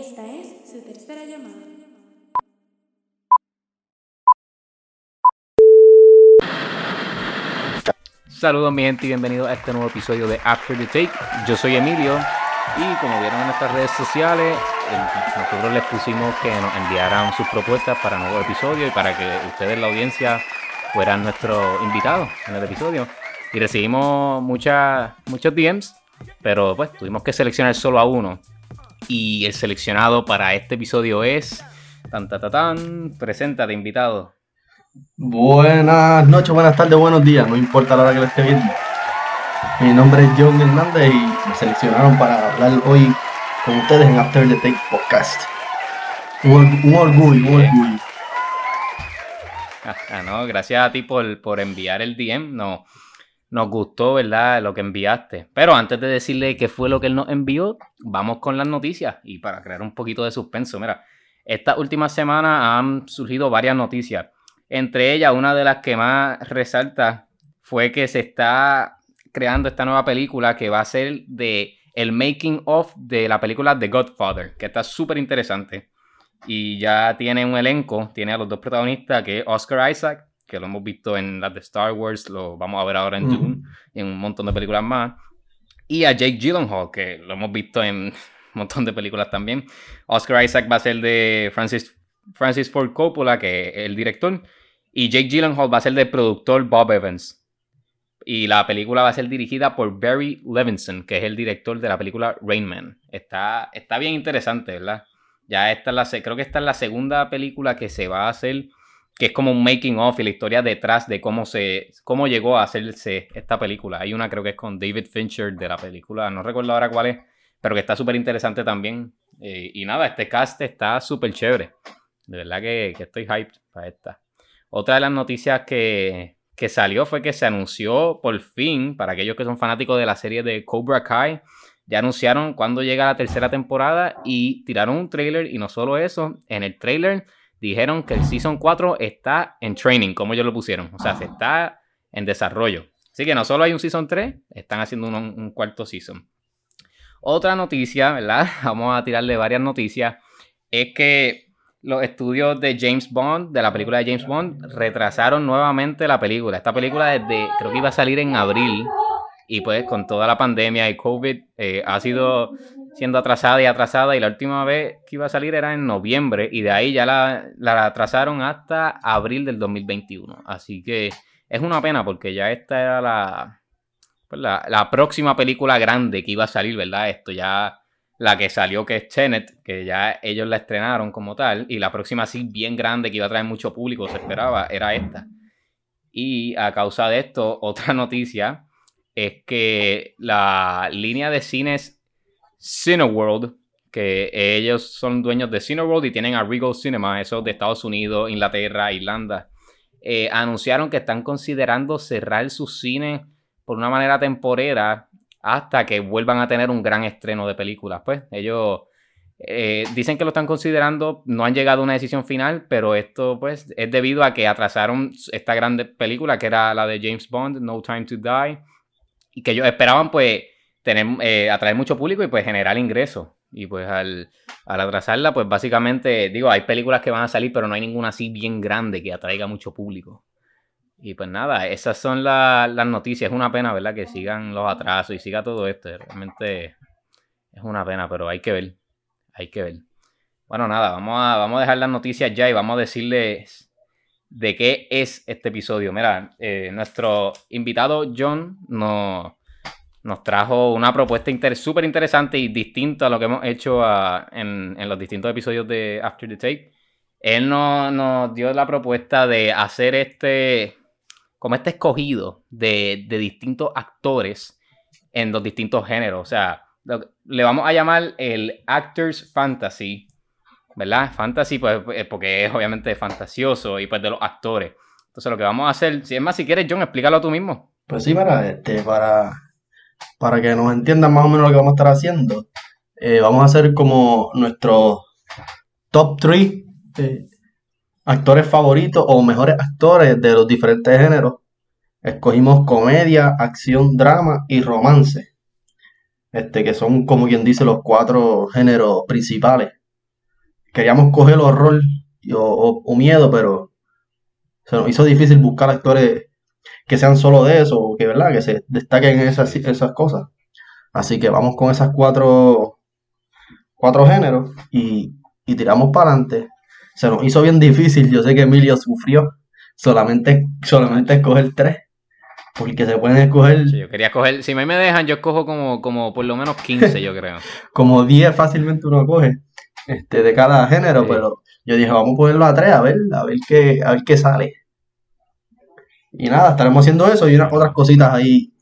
Esta es su tercera llamada. Saludos mi gente y bienvenidos a este nuevo episodio de After the Take. Yo soy Emilio y como vieron en nuestras redes sociales, el- nosotros les pusimos que nos enviaran sus propuestas para nuevo episodio y para que ustedes, la audiencia, fueran nuestros invitados en el episodio. Y recibimos muchas, muchos DMs, pero pues tuvimos que seleccionar solo a uno. Y el seleccionado para este episodio es... Tan, tan, tan, preséntate, invitado. Buenas noches, buenas tardes, buenos días, no importa la hora que lo esté viendo. Mi nombre es John Hernández y me seleccionaron para hablar hoy con ustedes en After the Take Podcast. Un orgullo, un orgullo. Ah, ah, no, gracias a ti por, por enviar el DM. No, nos gustó, ¿verdad? Lo que enviaste. Pero antes de decirle qué fue lo que él nos envió, vamos con las noticias. Y para crear un poquito de suspenso, mira, esta última semana han surgido varias noticias. Entre ellas, una de las que más resalta fue que se está creando esta nueva película que va a ser de el making of de la película The Godfather, que está súper interesante. Y ya tiene un elenco, tiene a los dos protagonistas, que es Oscar Isaac, que lo hemos visto en las de Star Wars, lo vamos a ver ahora en Ujú. Dune, y en un montón de películas más. Y a Jake Gyllenhaal, que lo hemos visto en un montón de películas también. Oscar Isaac va a ser de Francis, Francis Ford Coppola, que es el director. Y Jake Gyllenhaal va a ser del productor Bob Evans. Y la película va a ser dirigida por Barry Levinson, que es el director de la película Rain Man. Está, está bien interesante, ¿verdad? Ya esta es la, creo que esta es la segunda película que se va a hacer, que es como un making of y la historia detrás de cómo se, cómo llegó a hacerse esta película. Hay una creo que es con David Fincher de la película, no recuerdo ahora cuál es, pero que está súper interesante también. Eh, y nada, este cast está súper chévere. De verdad que, que estoy hyped para esta. Otra de las noticias que, que salió fue que se anunció por fin, para aquellos que son fanáticos de la serie de Cobra Kai, ya anunciaron cuándo llega la tercera temporada y tiraron un trailer y no solo eso, en el trailer dijeron que el Season 4 está en training, como ellos lo pusieron, o sea, se está en desarrollo. Así que no solo hay un Season 3, están haciendo un, un cuarto Season. Otra noticia, ¿verdad? Vamos a tirarle varias noticias, es que los estudios de James Bond, de la película de James Bond, retrasaron nuevamente la película. Esta película desde, creo que iba a salir en abril, y pues con toda la pandemia y COVID eh, ha sido siendo atrasada y atrasada y la última vez que iba a salir era en noviembre y de ahí ya la, la atrasaron hasta abril del 2021. Así que es una pena porque ya esta era la, pues, la, la próxima película grande que iba a salir, ¿verdad? Esto ya la que salió que es Tenet, que ya ellos la estrenaron como tal y la próxima así bien grande que iba a traer mucho público, se esperaba, era esta. Y a causa de esto, otra noticia es que la línea de cines Cineworld, que ellos son dueños de Cineworld y tienen a Regal Cinema, esos de Estados Unidos, Inglaterra, Irlanda, eh, anunciaron que están considerando cerrar sus cines por una manera temporera hasta que vuelvan a tener un gran estreno de películas. Pues ellos eh, dicen que lo están considerando, no han llegado a una decisión final, pero esto pues es debido a que atrasaron esta gran película que era la de James Bond, No Time to Die y que ellos esperaban pues tener, eh, atraer mucho público y pues generar ingresos. Y pues al, atrasarla, pues básicamente, digo, hay películas que van a salir, pero no hay ninguna así bien grande que atraiga mucho público. Y pues nada, esas son la- las noticias. Es una pena, ¿verdad? Que sigan los atrasos y siga todo esto. Realmente es una pena, pero hay que ver. Hay que ver. Bueno, nada, vamos a, vamos a dejar las noticias ya y vamos a decirles de qué es este episodio. Mira, eh, nuestro invitado John nos, nos trajo una propuesta inter súper interesante y distinta a lo que hemos hecho ah, en, los distintos episodios de After the Tape. Él nos, dio la propuesta de hacer este, como este escogido de, distintos actores en los distintos géneros. O sea, le vamos a llamar el Actors Fantasy, ¿verdad? Fantasy, pues, eh, porque es obviamente fantasioso y pues de los actores. Entonces, lo que vamos a hacer, si es más, si quieres, John, explícalo tú mismo. Pues sí, para, este, para, para que nos entiendan más o menos lo que vamos a estar haciendo, eh, vamos a hacer como nuestro top 3 actores favoritos o mejores actores de los diferentes géneros. Escogimos comedia, acción, drama y romance. Este, que son como quien dice los cuatro géneros principales queríamos coger horror y- o miedo, pero se nos hizo difícil buscar actores que sean solo de eso, o que, ¿verdad? Que se destaquen en esas, esas cosas. Así que vamos con esas cuatro, cuatro géneros y, y tiramos para adelante. Se nos hizo bien difícil, yo sé que Emilio sufrió solamente, solamente escoger tres, porque se pueden escoger Sí, yo quería coger, si a mí me dejan, yo escojo como, como por lo menos 15, yo creo. como 10 fácilmente uno coge este, de cada género, Sí. pero yo dije, vamos a ponerlo a tres, a ver, a ver qué, a ver qué sale. Y nada, estaremos haciendo eso y unas otras cositas ahí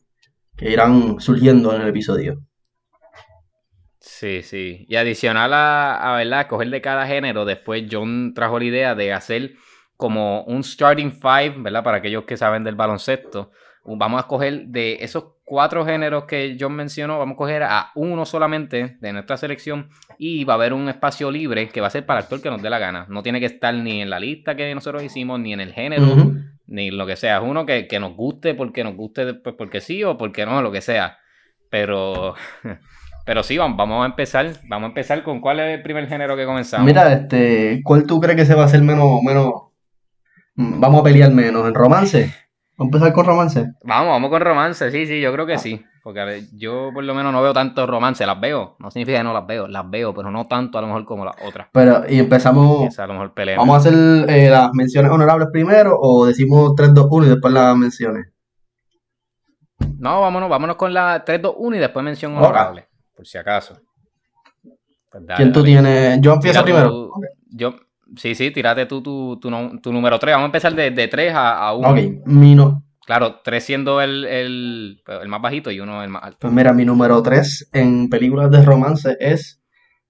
que irán surgiendo en el episodio. Sí, sí. Y adicional a, a, ¿verdad? coger de cada género, después John trajo la idea de hacer como un starting five, ¿verdad? Para aquellos que saben del baloncesto. Vamos a coger de esos cuatro géneros que John mencionó, vamos a coger a uno solamente de nuestra selección y va a haber un espacio libre que va a ser para el actor que nos dé la gana. No tiene que estar ni en la lista que nosotros hicimos, ni en el género. Ni lo que sea. Es uno que, que nos guste porque nos guste, pues porque sí o porque no, lo que sea. Pero, pero sí, vamos, vamos a empezar. Vamos a empezar con cuál es el primer género que comenzamos. Mira, este, ¿cuál tú crees que se va a hacer menos, menos, mm, vamos a pelear menos? ¿En romance? Vamos a empezar con romance. Vamos, vamos con romance, sí, sí, yo creo que sí. Porque a ver, yo por lo menos no veo tanto romance, las veo. No significa que no las veo, las veo, pero no tanto a lo mejor como las otras. Pero, y empezamos, Esa a lo mejor pelea. vamos a hacer eh, las menciones honorables primero o decimos 3, 2, 1 y después las menciones. No, vámonos, vámonos con la 3, 2, 1 y después mención honorable, por si acaso. Pues dale, ¿Quién tú tienes? Yo empiezo primero. tú- Yo, sí, sí, tírate tú tu, tu, tu número 3. Vamos a empezar de, de 3 a, a 1. Ok, mi no- Claro, 3 siendo el, el, el más bajito y uno el más alto. Pues mira, mi número 3 en películas de romance es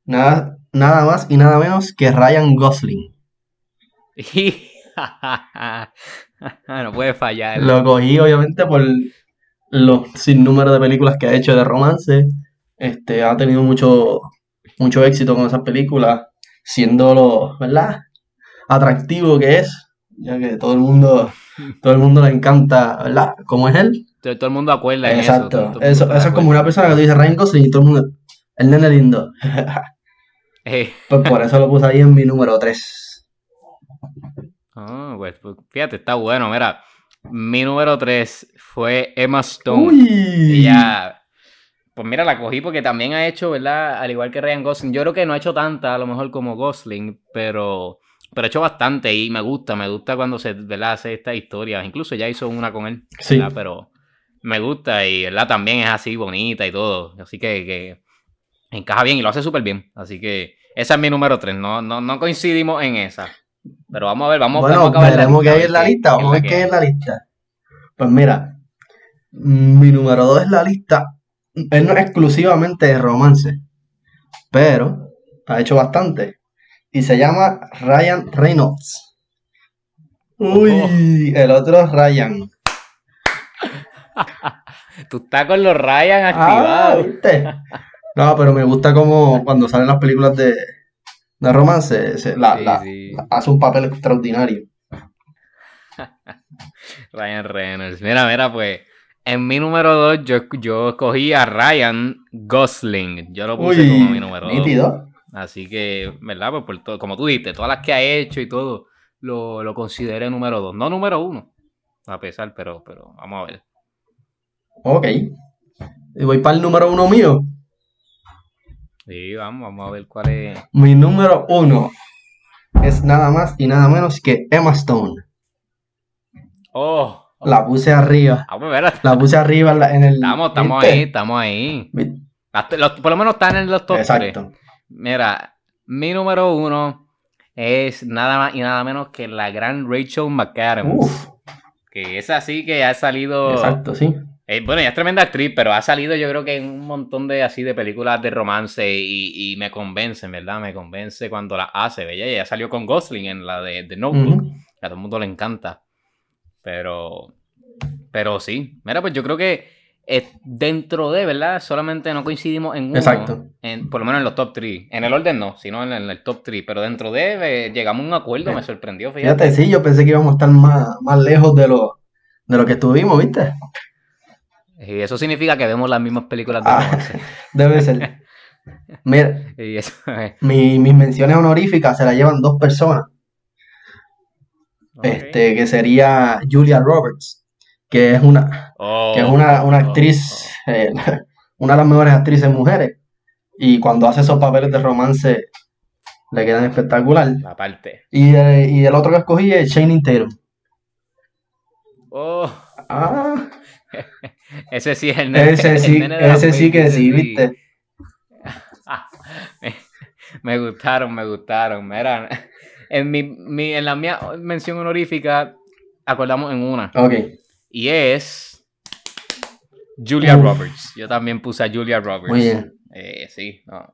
nada, nada más y nada menos que Ryan Gosling. no puede fallar. Lo cogí obviamente por los sinnúmero de películas que ha hecho de romance. Este, ha tenido mucho, mucho éxito con esas películas, siendo lo, ¿verdad? Atractivo que es, ya que todo el mundo, todo el mundo le encanta, ¿verdad? Como es él. Todo, todo el mundo acuerda en Exacto. eso. el Eso, es como una persona que tú dices Ryan Gosling y todo el mundo, el nene lindo. Eh, Pues por eso lo puse ahí en mi número 3. ah, pues, pues, fíjate, está bueno. Mira, mi número 3 fue Emma Stone. Uy. Ella, pues mira, la cogí porque también ha hecho, ¿verdad? Al igual que Ryan Gosling. Yo creo que no ha hecho tanta, a lo mejor como Gosling, pero, pero ha hecho bastante y me gusta, me gusta cuando se, ¿verdad? Hace estas historias. Incluso ya hizo una con él, Sí. ¿verdad? Pero me gusta y, ¿verdad? También es así bonita y todo. Así que, que encaja bien y lo hace súper bien. Así que esa es mi número 3. No, no, no coincidimos en esa. Pero vamos a ver, vamos, Bueno, vamos a acabar la veremos qué lista, hay en la lista. Vamos a ver la qué hay que en la lista. Pues mira, mi número 2 es la lista. Él no es exclusivamente de romance, pero ha hecho bastante. Y se llama Ryan Reynolds. Uy, el otro es Ryan. Tú estás con los Ryan Ah, activados. ¿viste? No, pero me gusta como cuando salen las películas de, de romance, se- la- Sí, la- sí. la- hace un papel extraordinario. Ryan Reynolds. Mira, mira, pues. En mi número 2, yo, yo escogí a Ryan Gosling. Yo lo puse como mi Uy, número 2. nítido. Así que, ¿verdad? Pues por todo, como tú dijiste, todas las que ha hecho y todo, lo, lo consideré número 2. No número 1. A pesar, pero, pero vamos a ver. Ok. Y voy para el número uno mío. Sí, vamos, vamos a ver cuál es. Mi número uno es nada más y nada menos que Emma Stone. Oh, La puse arriba. vamos a ver. La puse arriba en, el. Estamos, estamos ahí, estamos ahí. Por lo menos están en los top 3. Exacto. Mira, mi número uno es nada más y nada menos que la gran Rachel McAdams. Uf, Que es así que ha salido. exacto, sí. eh, bueno, ella es tremenda actriz, pero ha salido yo creo que en un montón de así de películas de romance y, y me convence, ¿verdad? Me convence cuando la hace. Ella, ella salió con Gosling en la de, de Notebook. Que a todo el mundo le encanta. Pero. Pero sí. Mira, pues yo creo que eh, dentro de, ¿verdad? Solamente no coincidimos en uno. Exacto. en- por lo menos en los top 3. En el orden no, sino en el, en el top 3. Pero dentro de eh, llegamos a un acuerdo, me sorprendió, fíjate. Fíjate, sí, yo pensé que íbamos a estar más, más lejos de lo, de lo que estuvimos, ¿viste? Y eso significa que vemos las mismas películas de Ah. Debe ser. Mira, Y eso es. mi- mis menciones honoríficas se las llevan dos personas. Este, que sería Julia Roberts, que es una, Oh, que es una, una oh, actriz, eh, una de las mejores actrices mujeres. Y cuando hace esos papeles de romance, le quedan espectacular. oh, La parte. Y, eh, y el otro que escogí es Channing Tatum. Oh, Ah, ese sí es el nene. ese sí, nene de ese sí que sí, ¿viste? me, me gustaron, me gustaron. Mira, en, mi, mi- en la mía mención honorífica acordamos en una. Ok. Y es Julia Uf. Roberts. Yo también puse a Julia Roberts. Muy bien. Eh, sí, no.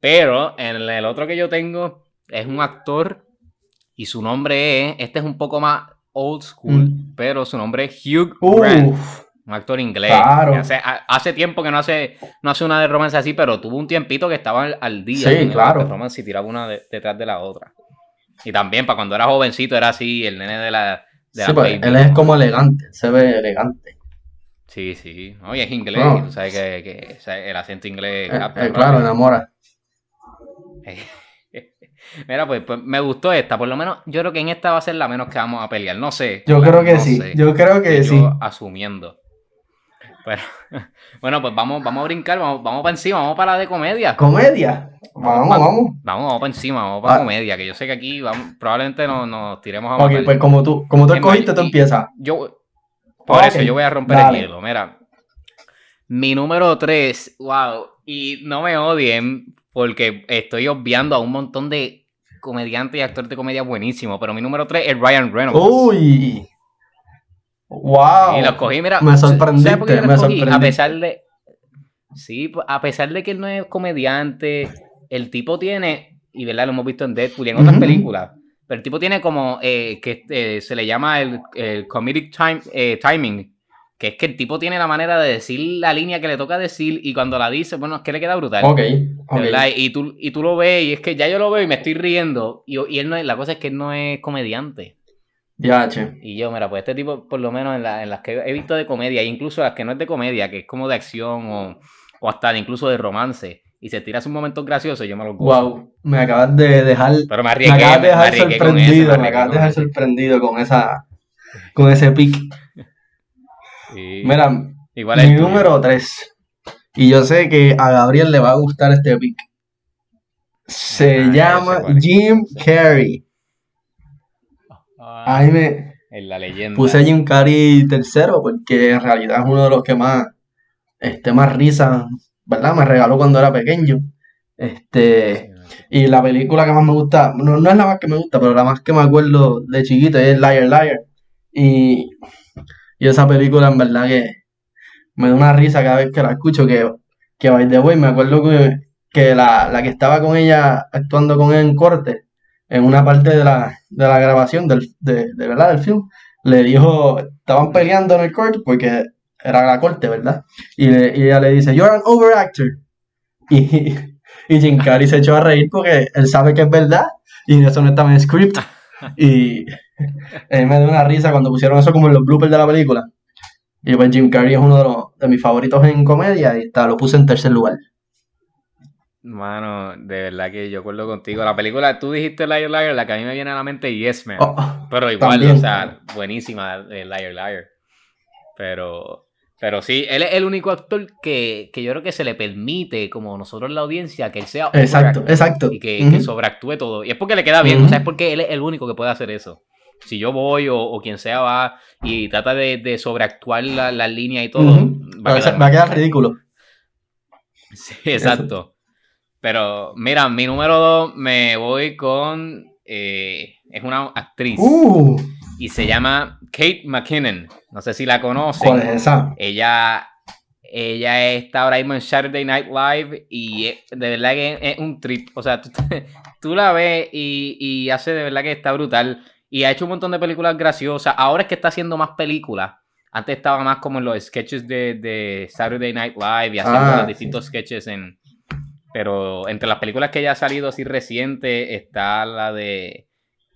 Pero en el otro que yo tengo es un actor y su nombre es, este es un poco más old school, Mm. pero su nombre es Hugh Grant, Uf, un actor inglés. Claro. Hace, ha- hace tiempo que no hace, no hace una de romance así, pero tuvo un tiempito que estaba al, al día. Sí, claro. de romance y tiraba una de- detrás de la otra. Y también, para cuando era jovencito, era así, el nene de la... De sí, la pues, él es como elegante, se ve elegante. Sí, sí. Oye, es inglés. No. y tú sabes que, que, o sea, el acento inglés Eh, capta eh, claro, enamora. Mira, pues, pues, me gustó esta. Por lo menos yo creo que en esta va a ser la menos que vamos a pelear. No sé. Yo creo que no sí, sé. yo creo que sí. asumiendo. Pero, bueno, pues vamos, vamos a brincar, vamos, vamos para encima, vamos para la de comedia. Comedia. Vamos, vamos. Vamos, vamos para encima, vamos para Ah. comedia, que yo sé que aquí vamos, probablemente nos, nos tiremos a Ok, pues como tú, como tú escogiste, tú empiezas. Yo, por eso yo voy a romper dale. el hielo. Mira, mi número 3, wow, y no me odien porque estoy obviando a un montón de comediantes y actores de comedia buenísimos, pero mi número 3 es Ryan Reynolds. Uy. Wow. Y lo escogí, mira. Me ¿sabes por qué yo lo sorprendiste, me escogí? A pesar de. Sí, pues, a pesar de que él no es comediante, el tipo tiene, y verdad, lo hemos visto en Deadpool y en otras películas, pero el tipo tiene como eh, que eh, se le llama el, el comedic time, eh, timing, que es que el tipo tiene la manera de decir la línea que le toca decir y cuando la dice, bueno, es que le queda brutal. Ok, de ok. verdad, y tú, y tú lo ves y es que ya yo lo veo y me estoy riendo y, y él no es, la cosa es que él no es comediante. Ya, che. Y yo, mira, pues este tipo, por lo menos en, la- en las que he visto de comedia, e incluso las que no es de comedia, que es como de acción o, o hasta incluso de romance, y se tira un momento gracioso, yo me lo gozo. Wow. Me acabas de dejar. Pero me Me arriesgué, acabas de me, dejar eso, sorprendido. Me acabas de con dejar eso. sorprendido con esa. Con ese pick. Sí. Mira, Igual mi tuyo. número 3. Y yo sé que a Gabriel le va a gustar este pick. Se Ah, llama. Jim Carrey. Ah, Ahí me en la leyenda. puse a Jim Carrey tercero porque en realidad es uno de los que más, este, más risa, ¿verdad? Me regaló cuando era pequeño. Este, y la película que más me gusta, no, no es la más que me gusta, pero la más que me acuerdo de chiquito es Liar Liar. Y, y esa película en verdad que me da una risa cada vez que la escucho, que, que by the way, me acuerdo que, que la, la que estaba con ella actuando con él en corte, en una parte de la, de la grabación del, de, de verdad del film, le dijo, estaban peleando en el corte porque era la corte, ¿verdad? Y, ella le dice, You're an overactor. Y, y Jim Carrey se echó a reír porque él sabe que es verdad y eso no estaba en script. Y eh, me dio una risa cuando pusieron eso como en los bloopers de la película. Y pues Jim Carrey es uno de, los, de mis favoritos en comedia y está, lo puse en tercer lugar. Mano, de verdad que yo acuerdo contigo. La película, tú dijiste Liar Liar, la que a mí me viene a la mente Yes Man. Oh, Pero igual, También. o sea, buenísima eh, Liar Liar. Pero, pero sí, él es el único actor que, que yo creo que se le permite, como nosotros la audiencia, que él sea exacto, exacto. y que, sobreactúe todo. Y es porque le queda bien, o sea, es porque él es el único que puede hacer eso. Si yo voy o, o quien sea va y trata de, de sobreactuar la, la línea y todo, va a Va a quedar ser- va a mal. quedar ridículo. Sí, exacto. Pero mira, mi número dos me voy con... eh, es una actriz Uh, y se llama Kate McKinnon. No sé si la conocen. ¿cuál es esa? Ella, ella está ahora mismo en Saturday Night Live y es- de verdad que es un trip. O sea, tú, tú la ves y, y hace de verdad que está brutal. Y ha hecho un montón de películas graciosas. Ahora es que está haciendo más películas. Antes estaba más como en los sketches de, de Saturday Night Live y haciendo Ah, los distintos sketches en... Pero entre las películas que ya ha salido así reciente está la de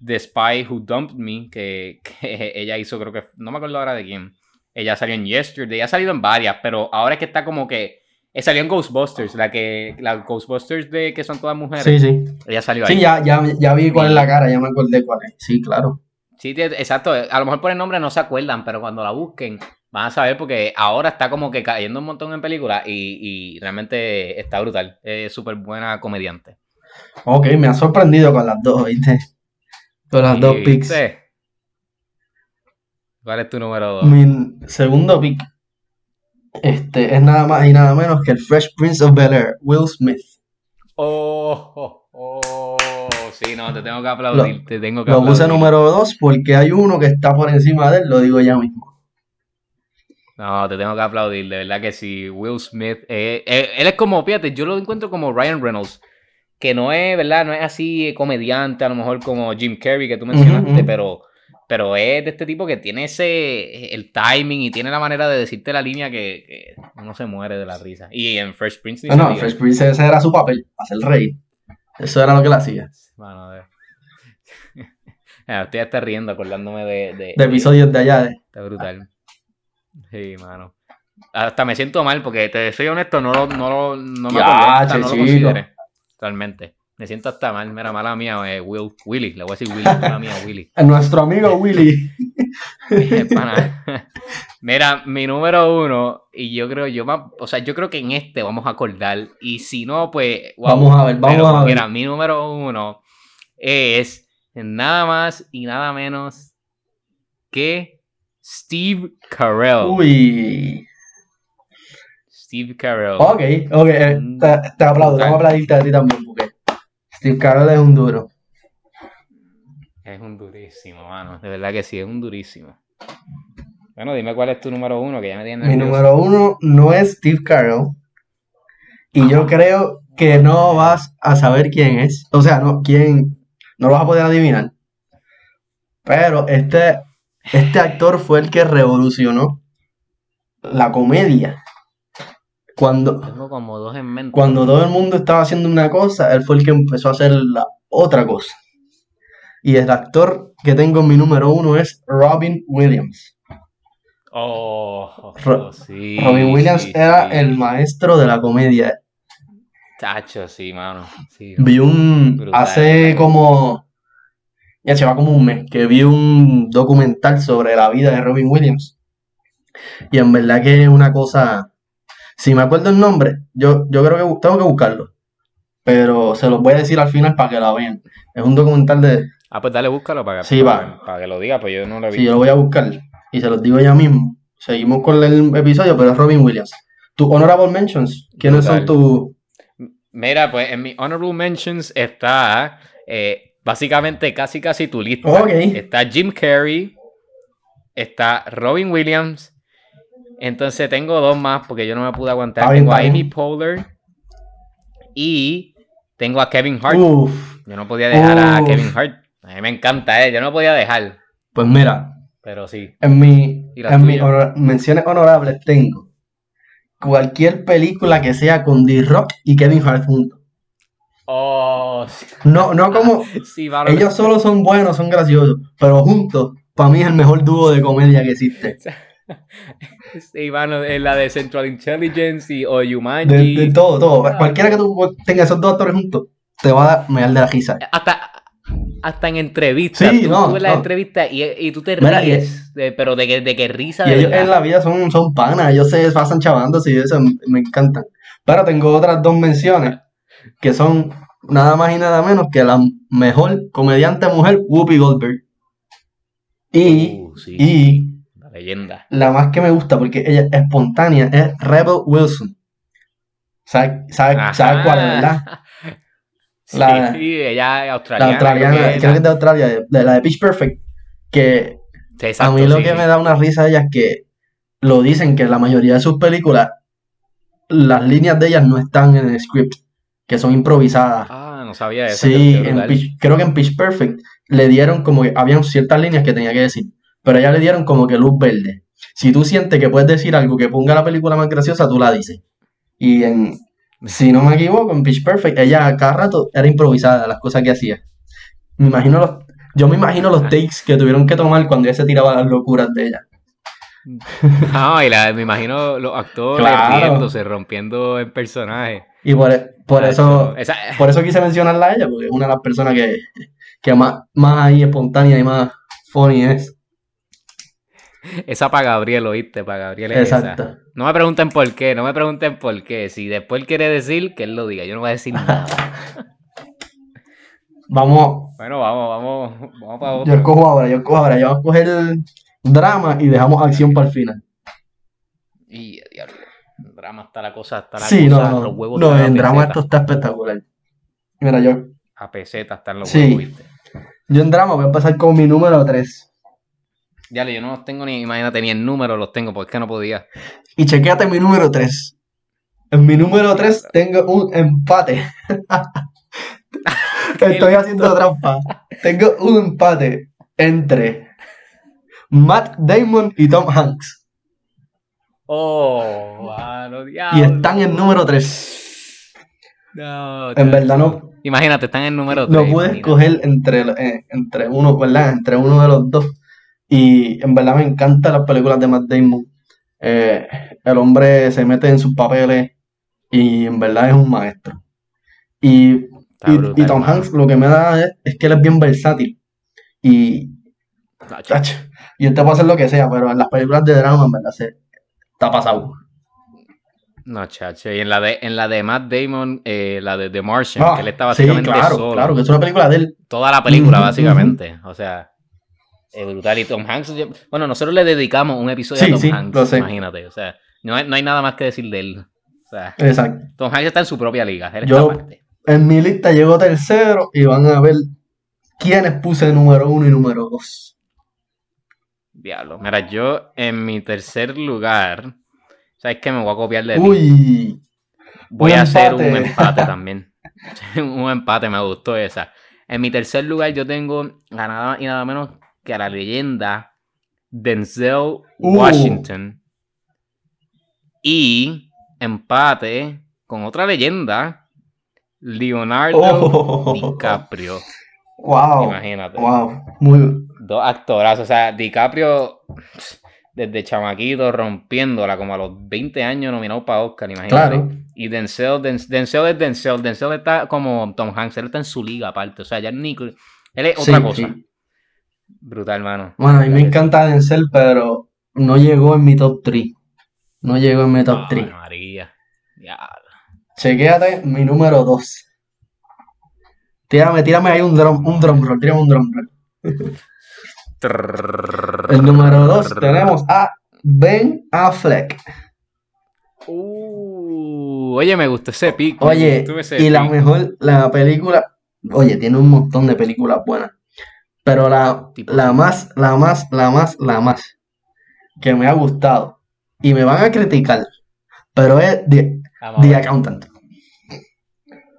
The Spy Who Dumped Me, que, que ella hizo, creo que, no me acuerdo ahora de quién. Ella salió en Yesterday, ha salido en varias, pero ahora es que está como que Eh, salió en Ghostbusters, la que la Ghostbusters de que son todas mujeres. Sí, sí. Ella salió ahí. Sí, ya, ya, ya vi cuál es la cara, ya me acordé cuál es. Sí, claro. Sí, exacto. A lo mejor por el nombre no se acuerdan, pero cuando la busquen van a saber porque ahora está como que cayendo un montón en películas y, y realmente está brutal. Es súper buena comediante. Ok, me ha sorprendido con las dos, ¿viste? Con las dos picks. ¿viste? ¿Cuál es tu número dos? Mi segundo pick este, es nada más y nada menos que el Fresh Prince of Bel Air, Will Smith. Oh, oh, oh, sí, no, te tengo que aplaudir. te tengo que Lo puse número 2 porque hay uno que está por encima de él, lo digo ya mismo. No, te tengo que aplaudir, de verdad que sí. Will Smith, eh, eh, él es como, fíjate, yo lo encuentro como Ryan Reynolds, que no es, ¿verdad? No es así comediante, a lo mejor como Jim Carrey que tú mencionaste, pero, pero es de este tipo que tiene ese, el timing y tiene la manera de decirte la línea que, que uno se muere de la risa. Y en Fresh Prince ni No, no. Fresh Prince ese era su papel, hacer reír. Eso era lo que él hacía. Mano, de... Ah, Estoy hasta riendo acordándome de, de, De episodios de allá. Está brutal. Sí, mano. Hasta me siento mal porque te soy honesto, no lo, no lo, no me Ya, acordé, no lo consideré. Realmente. Me siento hasta mal, mira, mala mía, eh, Will, Willy, le voy a decir Willy, mala mía, Willy. Nuestro amigo Willy. Pana. Mira, mi número uno, y yo creo, yo o sea, yo creo que en este vamos a acordar, y si no, pues, wow. Vamos a ver, vamos Pero, a ver. Mira, mi número uno es nada más y nada menos que Steve Carell. Uy. Steve Carell. Ok, ok, eh, te, te aplaudo, vamos a aplaudirte a ti también, porque Steve Carell es un duro. Es un durísimo, mano. De verdad que sí, es un durísimo. Bueno, dime cuál es tu número uno, que ya me tienes Mi número uno no es Steve Carell. Y yo creo que no vas a saber quién es. O sea, no, quién, no lo vas a poder adivinar. Pero este, este actor fue el que revolucionó la comedia. Cuando, Tengo como dos en mente. cuando todo el mundo estaba haciendo una cosa, él fue el que empezó a hacer la otra cosa. Y el actor que tengo en mi número uno es Robin Williams. Oh, oh, Ro- sí. Robin Williams sí, era sí. el maestro de la comedia. Tacho, sí, mano. Sí, Vi un. Brutal, hace como. Ya se va como un mes que vi un documental sobre la vida de Robin Williams. Y en verdad que es una cosa. Si me acuerdo el nombre, yo, yo creo que tengo que buscarlo. Pero se los voy a decir al final para que la vean. Es un documental de. Ah, pues dale, búscalo para, Sí, para, va. para que lo diga, pues yo no lo vi. Sí, yo lo voy a buscar. Y se los digo ya mismo. Seguimos con el episodio, pero es Robin Williams. Tus honorable mentions. ¿Quiénes son tus. Mira, pues en mi honorable mentions está eh, básicamente casi casi tu lista. Está Jim Carrey, está Robin Williams. Entonces tengo dos más porque yo no me pude aguantar. Tengo a Amy. Poehler y tengo a Kevin Hart. Uf. Yo no podía dejar a. Kevin Hart. A mí me encanta, eh. Yo no podía dejar. Pues mira, Pero sí. En mi, ¿Y las en mis honor- menciones honorables tengo cualquier película que sea con D-Rock y Kevin Hart juntos. Oh, No, no como sí, ellos solo son buenos, son graciosos, pero juntos, para mí es el mejor dúo de comedia que existe. Sí, mano, en la de Central Intelligence y o De, Jumanji. de todo, todo. Cualquiera que tú tengas esos dos actores juntos, te va a dar meal de la risa. Hasta, hasta en entrevistas. Sí, tú, no, tú ves las no. entrevistas y, y tú te Mira, ríes. de- pero de que, de que risa Y de ellos en la vida son, son panas, ellos se pasan chavándose y eso me encantan. Pero tengo otras dos menciones que son nada más y nada menos que la mejor comediante mujer, Whoopi Goldberg. Y, Uh, sí, y la leyenda. la más que me gusta porque ella es espontánea es Rebel Wilson. ¿Sabes sabe, Ajá. sabe cuál es, verdad? Sí, La- sí, ella es La australiana. australiana, creo que creo que es de Australia, de, de la de Pitch Perfect. Que Sí, a mí lo sí, que sí. me da una risa de ella es que lo dicen que en la mayoría de sus películas las líneas de ellas no están en el script, que son improvisadas. Ah, no sabía eso. sí, en. Pitch- creo que en Pitch Perfect le dieron como que habían ciertas líneas que tenía que decir, pero a ella le dieron como que luz verde. Si tú sientes que puedes decir algo que ponga la película más graciosa, tú la dices. Y en, si no me equivoco, en Pitch Perfect, ella a cada rato era improvisada las cosas que hacía. Me imagino los, yo me imagino los takes que tuvieron que tomar cuando ella se tiraba las locuras de ella. No, y la, me imagino los actores Claro. riéndose, rompiendo en personaje. Y por, por eso, Esa- por eso quise mencionarla a ella, porque es una de las personas que, que más, más ahí espontánea y más funny es. Esa para Gabriel, ¿oíste? Para Gabriel es esa. Exacto. No me pregunten por qué, no me pregunten por qué. Si después él quiere decir, que él lo diga. Yo no voy a decir nada. Vamos, Bueno, vamos, vamos, vamos para yo otro. escojo ahora, yo escojo ahora. Yo voy a coger el drama y dejamos acción para el final. Drama está la cosa, está la Sí, cosa, no, los huevos No, en drama peseta. esto está espectacular. Mira, yo, A peseta están los Sí. huevos, ¿viste? yo en drama voy a empezar con mi número 3. Diablo, yo no los tengo ni, imagínate, ni el número los tengo, porque es que no podía. Y chequéate mi número 3. En mi número 3 tengo un empate. Estoy haciendo trampa. Tengo un empate entre Matt Damon y Tom Hanks. Oh, mano, diablo. Y están en número 3. No, En verdad no, Imagínate, están en número 3. no pude escoger entre, eh, entre uno, ¿verdad? Entre uno de los dos. Y en verdad me encantan las películas de Matt Damon. Eh, el hombre se mete en sus papeles y en verdad es un maestro. Y Y, Tom. Hanks lo que me da es, es que él es bien versátil. Y, Tacho. tacho, y él te puede hacer lo que sea, pero en las películas de drama, en verdad, se, está pasado. No, chacho. Y en la de, en la de Matt Damon, eh, la de The Martian, Ah, que él está sí, básicamente claro, solo. claro, que es una película de él. Toda la película, básicamente. O sea, es brutal. Y Tom Hanks, bueno, nosotros le dedicamos un episodio Sí, a Tom sí, Hanks, lo sé. imagínate. O sea, no hay, no hay nada más que decir de él. O sea, Exacto. Tom Hanks está en su propia liga. Él Yo-. En mi lista llegó tercero y van a ver quiénes puse número uno y número dos. Diablo. Mira, yo en mi tercer lugar, ¿sabes qué? Me voy a copiar de ti. Uy, Voy a hacer empate. un empate también. un empate, me gustó esa. En mi tercer lugar yo tengo a nada más y nada menos que a la leyenda Denzel Uh. Washington. Y empate con otra leyenda, Leonardo oh, DiCaprio. wow, Imagínate. wow, muy, Dos actorazos. O sea, DiCaprio desde chamaquito rompiéndola como a los 20 años nominado para Oscar, imagínate. claro. Y Denzel, Den- Denzel es Denzel. Denzel está como Tom Hanks, él está en su liga aparte. O sea, ya ni. Él es otra Sí, cosa. sí. Brutal, mano. Bueno, a mí me encanta Denzel, pero no llegó en mi top 3. No llegó en mi top Ay, 3. María. Ya. Chequéate mi número 2. Tírame, tírame ahí un drum, un drum roll, tírame un drum roll. El número 2 tenemos a Ben Affleck. Uh, oye, me gustó ese pick. me Oye, ese y la mejor, la película, oye, tiene un montón de películas buenas. Pero la, la más, la más, la más, la más que me ha gustado y me van a criticar, pero es The, The. Accountant.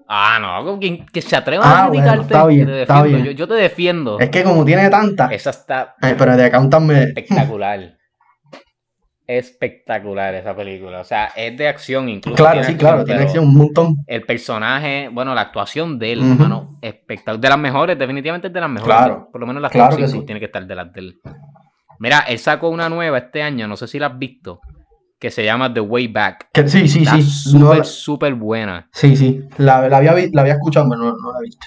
Ah, no, quien que se atreva Ah, a bueno, criticarte. está bien, te está bien. Yo, yo te defiendo. Es que como tiene tantas, Esa está ay, pero The Accountant espectacular. espectacular esa película. O sea, es de acción incluso. Claro, sí, claro, tiene acción un montón. El personaje, bueno, la actuación de él, Ujú. hermano, espectacular. De las mejores, definitivamente es de las mejores. Claro, Por lo menos las claro que sí. tiene que estar de las de él. Mira, él sacó una nueva este año, no sé si la has visto, que se llama The Way Back. Que, sí, sí, Está sí. No súper, la- súper buena. sí, sí. La, la había, la había escuchado, pero no, no la he visto.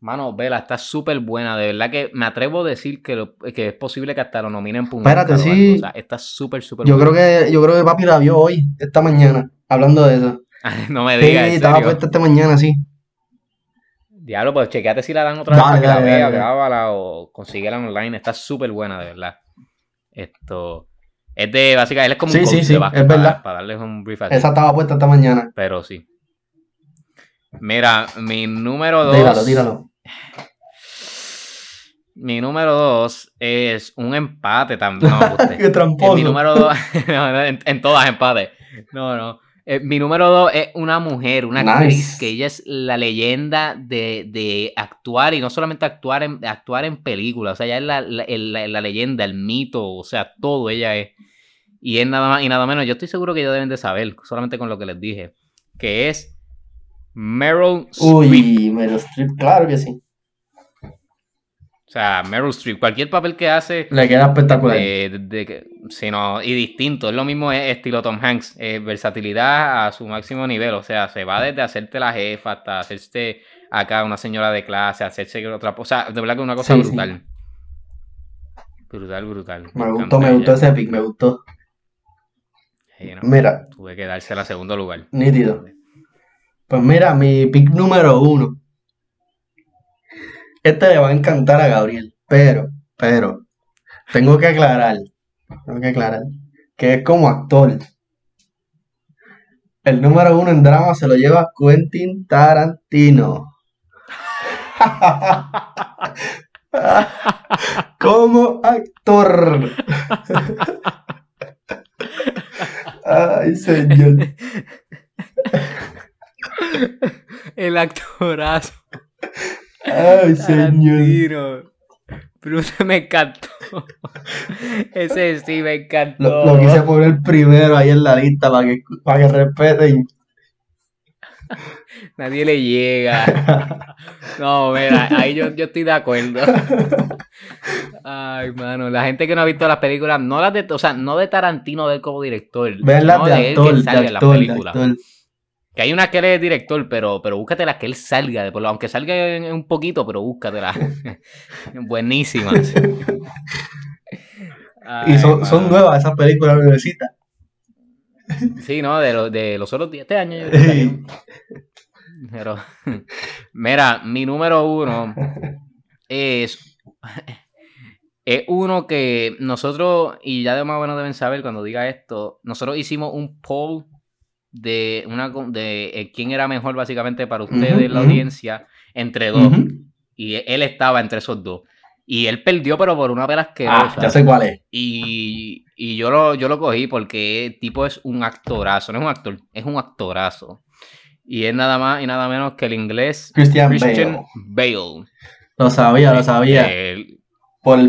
Mano, vela, está súper buena. De verdad que me atrevo a decir que, lo- que es posible que hasta lo nominen por Espérate, sí. O sea, está súper, súper Yo buena. creo que, yo creo que papi la vio hoy, esta mañana, hablando de eso. no me Sí, digas, en estaba serio. puesta esta mañana, sí. Diablo, pues chequeate si la dan otra vez para que la dale, vea, grábala o consíguela online. Está súper buena, de verdad. Esto. Es de, básicamente, él es como Sí, un coach sí, de sí, básquet, es para, verdad. para darles un brief así. Esa estaba puesta esta mañana. Pero sí. Mira, mi número dos. Tíralo, tíralo. Mi número dos es un empate también. No, usted. Qué En tramposo. mi número dos. en, en todas empate. No, no. Eh, mi número dos es una mujer, una Nice. actriz que ella es la leyenda de, de actuar y no solamente actuar en, actuar en películas, o sea, ella es la, la- la- la leyenda, el mito, o sea, todo ella es. Y es nada más y nada menos, yo estoy seguro que ellos deben de saber, solamente con lo que les dije, que es Meryl Streep. Uy, Meryl Streep, claro que sí. O sea, Meryl Streep, cualquier papel que hace. Le queda espectacular. de- de que- sí, no, y distinto. Es lo mismo es estilo Tom Hanks. eh, versatilidad a su máximo nivel. O sea, se va desde hacerte la jefa hasta hacerse acá una señora de clase, hacerse otra cosa. O sea, de verdad que es una cosa Sí, sí. brutal. Brutal, brutal. Me gustó, me gustó ese pick, me gustó. Sí, no, Mira, Tuve que dársela a segundo lugar. nítido. Pues mira, mi pick número uno. Este le va a encantar a Gabriel, pero, pero, tengo que aclarar, tengo que aclarar, que es como actor. El número uno en drama se lo lleva Quentin Tarantino. Como actor. Ay, señor. El actorazo. Ay, señor. Bruce me encantó. Ese sí me encantó. Lo, lo quise poner primero ahí en la lista para que, para que respeten. Nadie le llega. No, mira, ahí yo, yo estoy de acuerdo. Ay, mano, la gente que no ha visto las películas, no las de, o sea, no de Tarantino de él como director, Vean las no de él que actor, de salga en las actor, de actor. Que hay una que él es director, pero, pero búscate las que él salga, de lo- aunque salga en- en un poquito, pero búscatelas. Buenísimas. Y son, son nuevas esas películas nuevecitas. Sí, ¿no? De, los de los otros 10 años. yo creo que salieron. Pero, mira, mi número uno es, es uno que nosotros, y ya de más bueno deben saber cuando diga esto, nosotros hicimos un poll de, una, de eh, quién era mejor básicamente para ustedes, la audiencia, entre dos. Y él estaba entre esos dos. Y él perdió, pero por una pela Ah, asquerosa. ya sé cuál es. Y, y yo, lo, yo lo cogí porque el tipo es un actorazo, no es un actor, es un actorazo. Y es nada más y nada menos que el inglés Christian Christian Bale. Bale. Lo sabía, lo sabía. Por,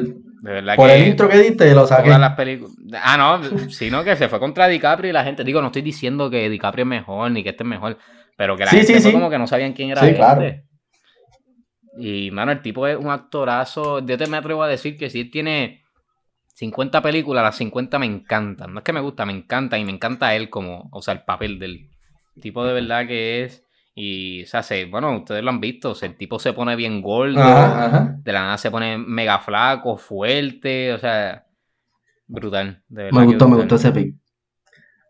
de verdad por que el intro que diste, lo saqué. todas las películas. Ah, no, sino que se fue contra DiCaprio y la gente. Digo, no estoy diciendo que DiCaprio es mejor ni que este es mejor, pero que la Sí, gente sí, fue sí. como que no sabían quién era Sí, claro. Y, mano, el tipo es un actorazo. Yo te me atrevo a decir que si él tiene 50 películas, las 50 me encantan. No es que me gusta, me encanta y me encanta él como, o sea, el papel del tipo de verdad que es. Y, o sea, se, bueno, ustedes lo han visto, o sea, el tipo se pone bien gordo, Ajá, ajá. de la nada se pone mega flaco, fuerte, o sea, brutal. De verdad Me gustó, me gustó ese pick.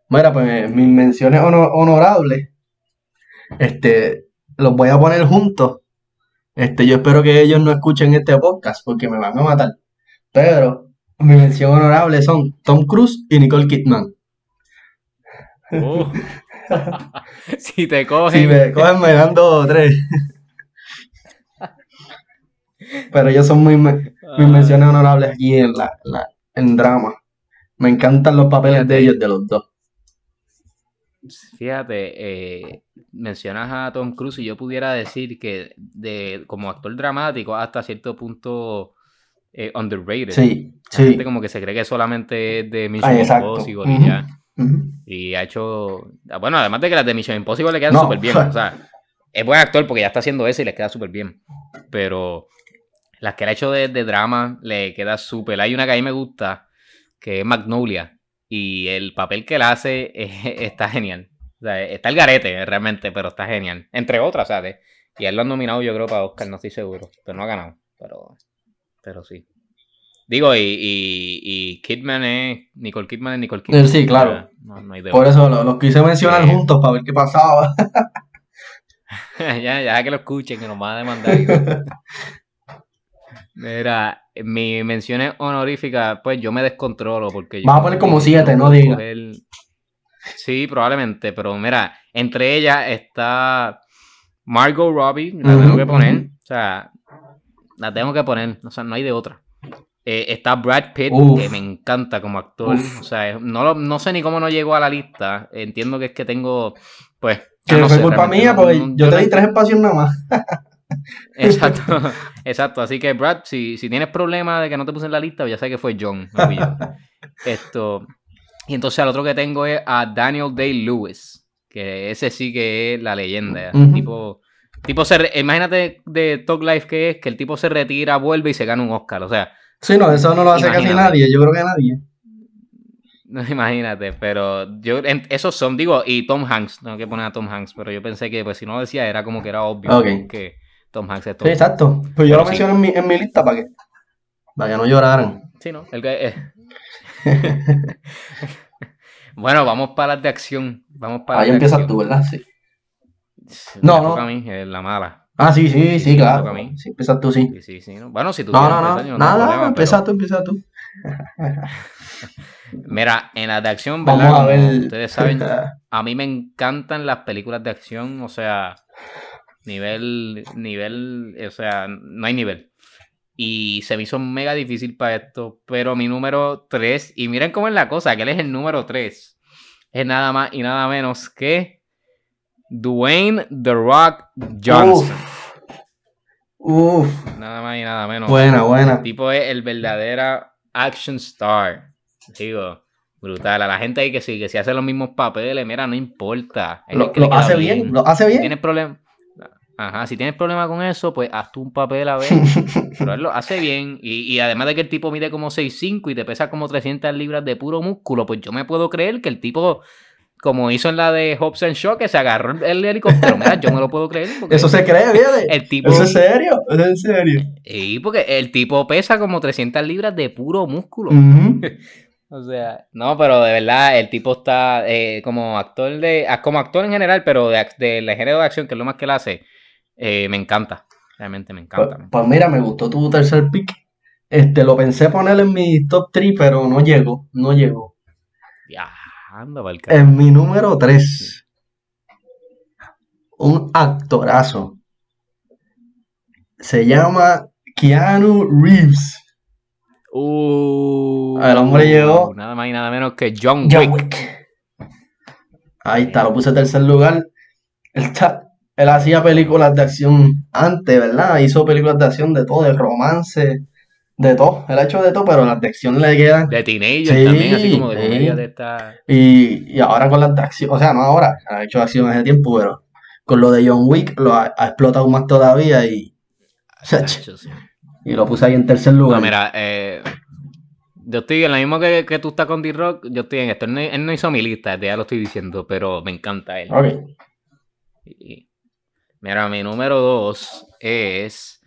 Mira, pues mis menciones hono- honorables, este, los voy a poner juntos. Este, yo espero que ellos no escuchen este podcast porque me van a matar. Pero mis menciones honorables son Tom Cruise y Nicole Kidman. Uh. si te cogen. Si me cogen me dan dos o tres. Pero ellos son muy, me- mis menciones honorables aquí en la, la- en drama. Me encantan los papeles de ellos, de los dos. Fíjate, eh, mencionas a Tom Cruise y yo pudiera decir que de, como actor dramático hasta cierto punto eh, underrated. Sí, La gente sí. como que se cree que solamente es de Mission Ah. Impossible y Ujú. Y ha hecho... Bueno, además de que las de Mission Impossible le quedan No. súper bien. O sea, es buen actor porque ya está haciendo eso y le queda súper bien. Pero las que él ha hecho de, de drama le queda súper. Hay una que a mí me gusta, que es Magnolia. Y el papel que él hace está genial. O sea, está el garete realmente, pero está genial. Entre otras, ¿sabes? Y él lo han nominado yo creo para Oscar, no estoy seguro. Pero no ha ganado. Pero, pero sí. Digo, y, y, y Kidman es... Nicole Kidman es Nicole Kidman. Sí, claro. No, no hay de Por eso lo- los quise mencionar Sí. juntos para ver qué pasaba. ya, ya que lo escuchen, que nos van a demandar. Mira, mi menciones honoríficas, pues yo me descontrolo porque yo. Vas a poner como siete, no coger- Sí, probablemente, pero mira, entre ellas está Margot Robbie, la tengo que poner. O sea, la tengo que poner, o sea, no hay de otra. Eh, está Brad Pitt, Uf. que me encanta como actor. Uf. O sea, no, lo- no sé ni cómo no llegó a la lista. Entiendo que es que tengo, pues. Que no fue sé, culpa mía, no- porque no- yo te no- di tres espacios nada más. Exacto, exacto. Así que, Brad, si, si tienes problema de que no te puse en la lista, ya sé que fue John. no fui yo. Esto. Y entonces al otro que tengo es a Daniel Day Lewis, que ese sí que es la leyenda. Tipo, Tipo se imagínate de Talk Life que es que el tipo se retira, vuelve y se gana un Oscar. O sea, Sí, no, eso no lo hace casi nadie. Yo creo que nadie. no imagínate, pero yo en- esos son, digo, y Tom Hanks, tengo que poner a Tom Hanks, pero yo pensé que pues si no lo decía era como que era obvio que Tom Hanks es Tom Sí, exacto. Pues yo Pero lo sí. mencioné en mi, en mi lista para que, para que no lloraran. Sí, ¿no? El que, eh. bueno, vamos para las de acción. Vamos para Ahí empiezas tú, ¿verdad? Sí. Me No, no. a mí, es la mala. Ah, sí, sí, sí, claro. Sí, empiezas tú, sí. Sí, sí, sí. ¿no? Bueno, si tú No, no, no. tengo Nada, problema, empieza pero- tú, empieza tú. Mira, en las de acción, ¿verdad? Vamos a ver. Ustedes saben, a mí me encantan las películas de acción, o sea, nivel, nivel, o sea, no hay nivel. Y se me hizo mega difícil para esto, pero mi número 3, y miren cómo es la cosa, que él es el número 3, es nada más y nada menos que Dwayne The Rock Johnson. Uf, Nada más y nada menos. buena, buena. El tipo es el verdadero action star. Digo, brutal. A la gente ahí que sí, que si hace los mismos papeles, mira, no importa. Lo, hace bien, lo hace Si bien. tienes problema. Ajá, si tienes problema con eso, pues haz tú un papel a ver. Pero él lo hace bien. Y, y además de que el tipo mide como 6'5 y te pesa como 300 libras de puro músculo, pues yo me puedo creer que el tipo, como hizo en la de Hobbs and Shaw, que se agarró el helicóptero. Mira, yo me lo puedo creer. porque Eso se cree, el tipo. Eso es serio, eso es serio. Y porque el tipo pesa como 300 libras de puro músculo. O sea, no, pero de verdad, el tipo está eh, como actor de. ah, Como actor en general, pero de, ac- del género de acción, que es lo más que él hace, eh, me encanta. Realmente me Pues, encanta. pues mira, me gustó tu tercer pick. Este, lo pensé poner en mi top 3, pero no llegó, no llegó. Ya, anda. En mi número 3, un actorazo. Se llama Keanu Reeves. Uh, el hombre llegó. Nada más y nada menos que John, John Wick. Wick. Ahí está, lo puse en tercer lugar. Él, está- él hacía películas de acción antes, ¿verdad? Hizo películas de acción de todo, de romance, de todo. Él ha hecho de todo, pero las de acción le quedan. De teenager Sí, también, así como de sí. comedia de esta. Y, y ahora con las de acción, o sea, no ahora, ha hecho acción hace tiempo, pero con lo de John Wick lo ha, ha explotado más todavía y, sí. y lo puse ahí en tercer lugar. No, mira, eh, yo estoy en lo mismo que, que tú estás con D-Rock, yo estoy en esto. Él no, él no hizo mi lista, ya lo estoy diciendo, pero me encanta él. Ok. Y- Mira, mi número dos es.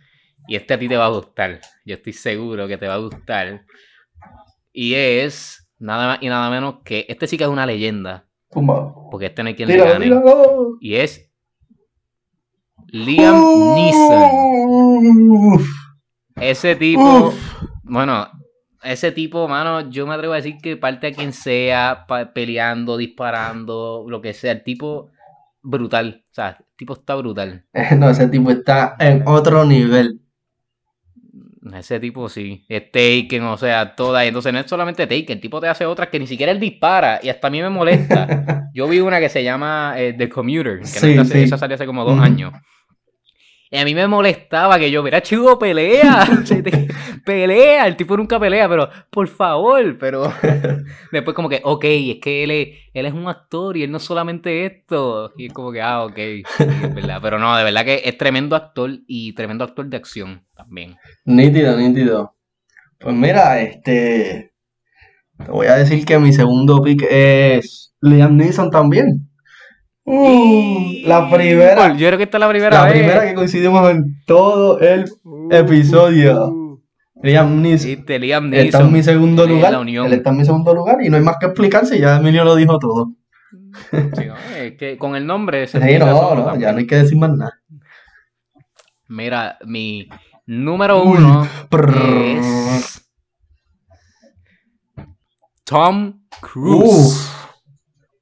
Y este a ti te va a gustar. Yo estoy seguro que te va a gustar. Y es. Nada más y nada menos que. Este sí que es una leyenda. Porque este no hay quien le gane. tíralo. Y es. Liam Neeson. Uf, Ese tipo. uf. Bueno, ese tipo, mano, yo me atrevo a decir que parte a quien sea, peleando, disparando, lo que sea. El tipo. Brutal. O sea, el tipo está brutal. No, ese tipo está en otro nivel. Ese tipo sí, es Taken, o sea, todas. Entonces no es solamente Taken, el tipo te hace otras que ni siquiera él dispara y hasta a mí me molesta. Yo vi una que se llama eh, The Commuter, que Sí, no está- sí. esa salió hace como dos años. Y a mí me molestaba que yo, mira, chico, pelea, pelea, el tipo nunca pelea, pero por favor, pero después como que, ok, es que él es, es un actor y él no solamente esto. Y es como que, ah, ok, es verdad. Pero no, de verdad que es tremendo actor y tremendo actor de acción también. Nítido, nítido. Pues mira, este. Te voy a decir que mi segundo pick es Liam Neeson también. Uh, la primera. Yo creo que esta es la primera La vez. primera que coincidimos en todo el Uh, episodio. uh. Liam Neeson. Liam Está en mi segundo lugar. la Unión. Él está en mi segundo lugar y no hay más que explicarse, ya Emilio lo dijo todo. Sí, no, es que con el nombre se Sí, no, no, ya no hay que decir más nada. Mira, mi número Uy, uno prrr. es Tom Cruise.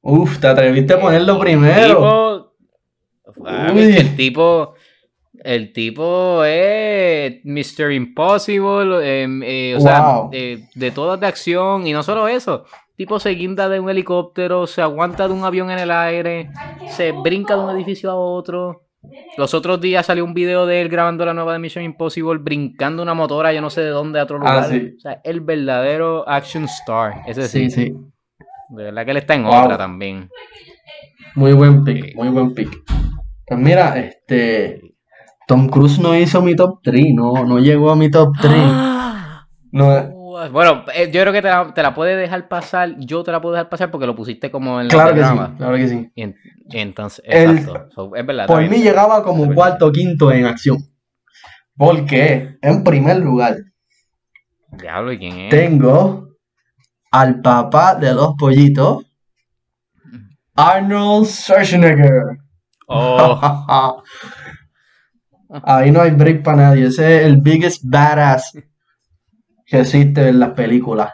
Uf, te atreviste a ponerlo primero. Tipo, Ah, el tipo, el tipo es Mr. Impossible, em, eh, o sea, Wow. de todas de acción, y no solo eso, tipo se guinda de un helicóptero, se aguanta de un avión en el aire, se brinca de un edificio a otro. Los otros días salió un video de él grabando la nueva de Mission Impossible, brincando una motora, yo no sé de dónde, a otro Ah, lugar. sí. O sea, el verdadero action star, ese Sí, sí. sí. De verdad que él está en Wow. otra también. Muy buen pick, Sí. muy buen pick. Pues mira, este. Tom Cruise no hizo mi top 3, no, no llegó a mi top 3. No, Bueno, eh, yo creo que te la, te la puede dejar pasar. Yo te la puedo dejar pasar porque lo pusiste como en la claro que sí, claro que sí. Y, en- y entonces, El- exacto. So, es verdad. Por mí llegaba como cuarto o quinto en acción. Porque, en primer lugar, Diablo, ¿y quién es? tengo al papá de los pollitos, Arnold Schwarzenegger. Oh, Ahí no hay break para nadie. Ese es el biggest badass que existe en las películas.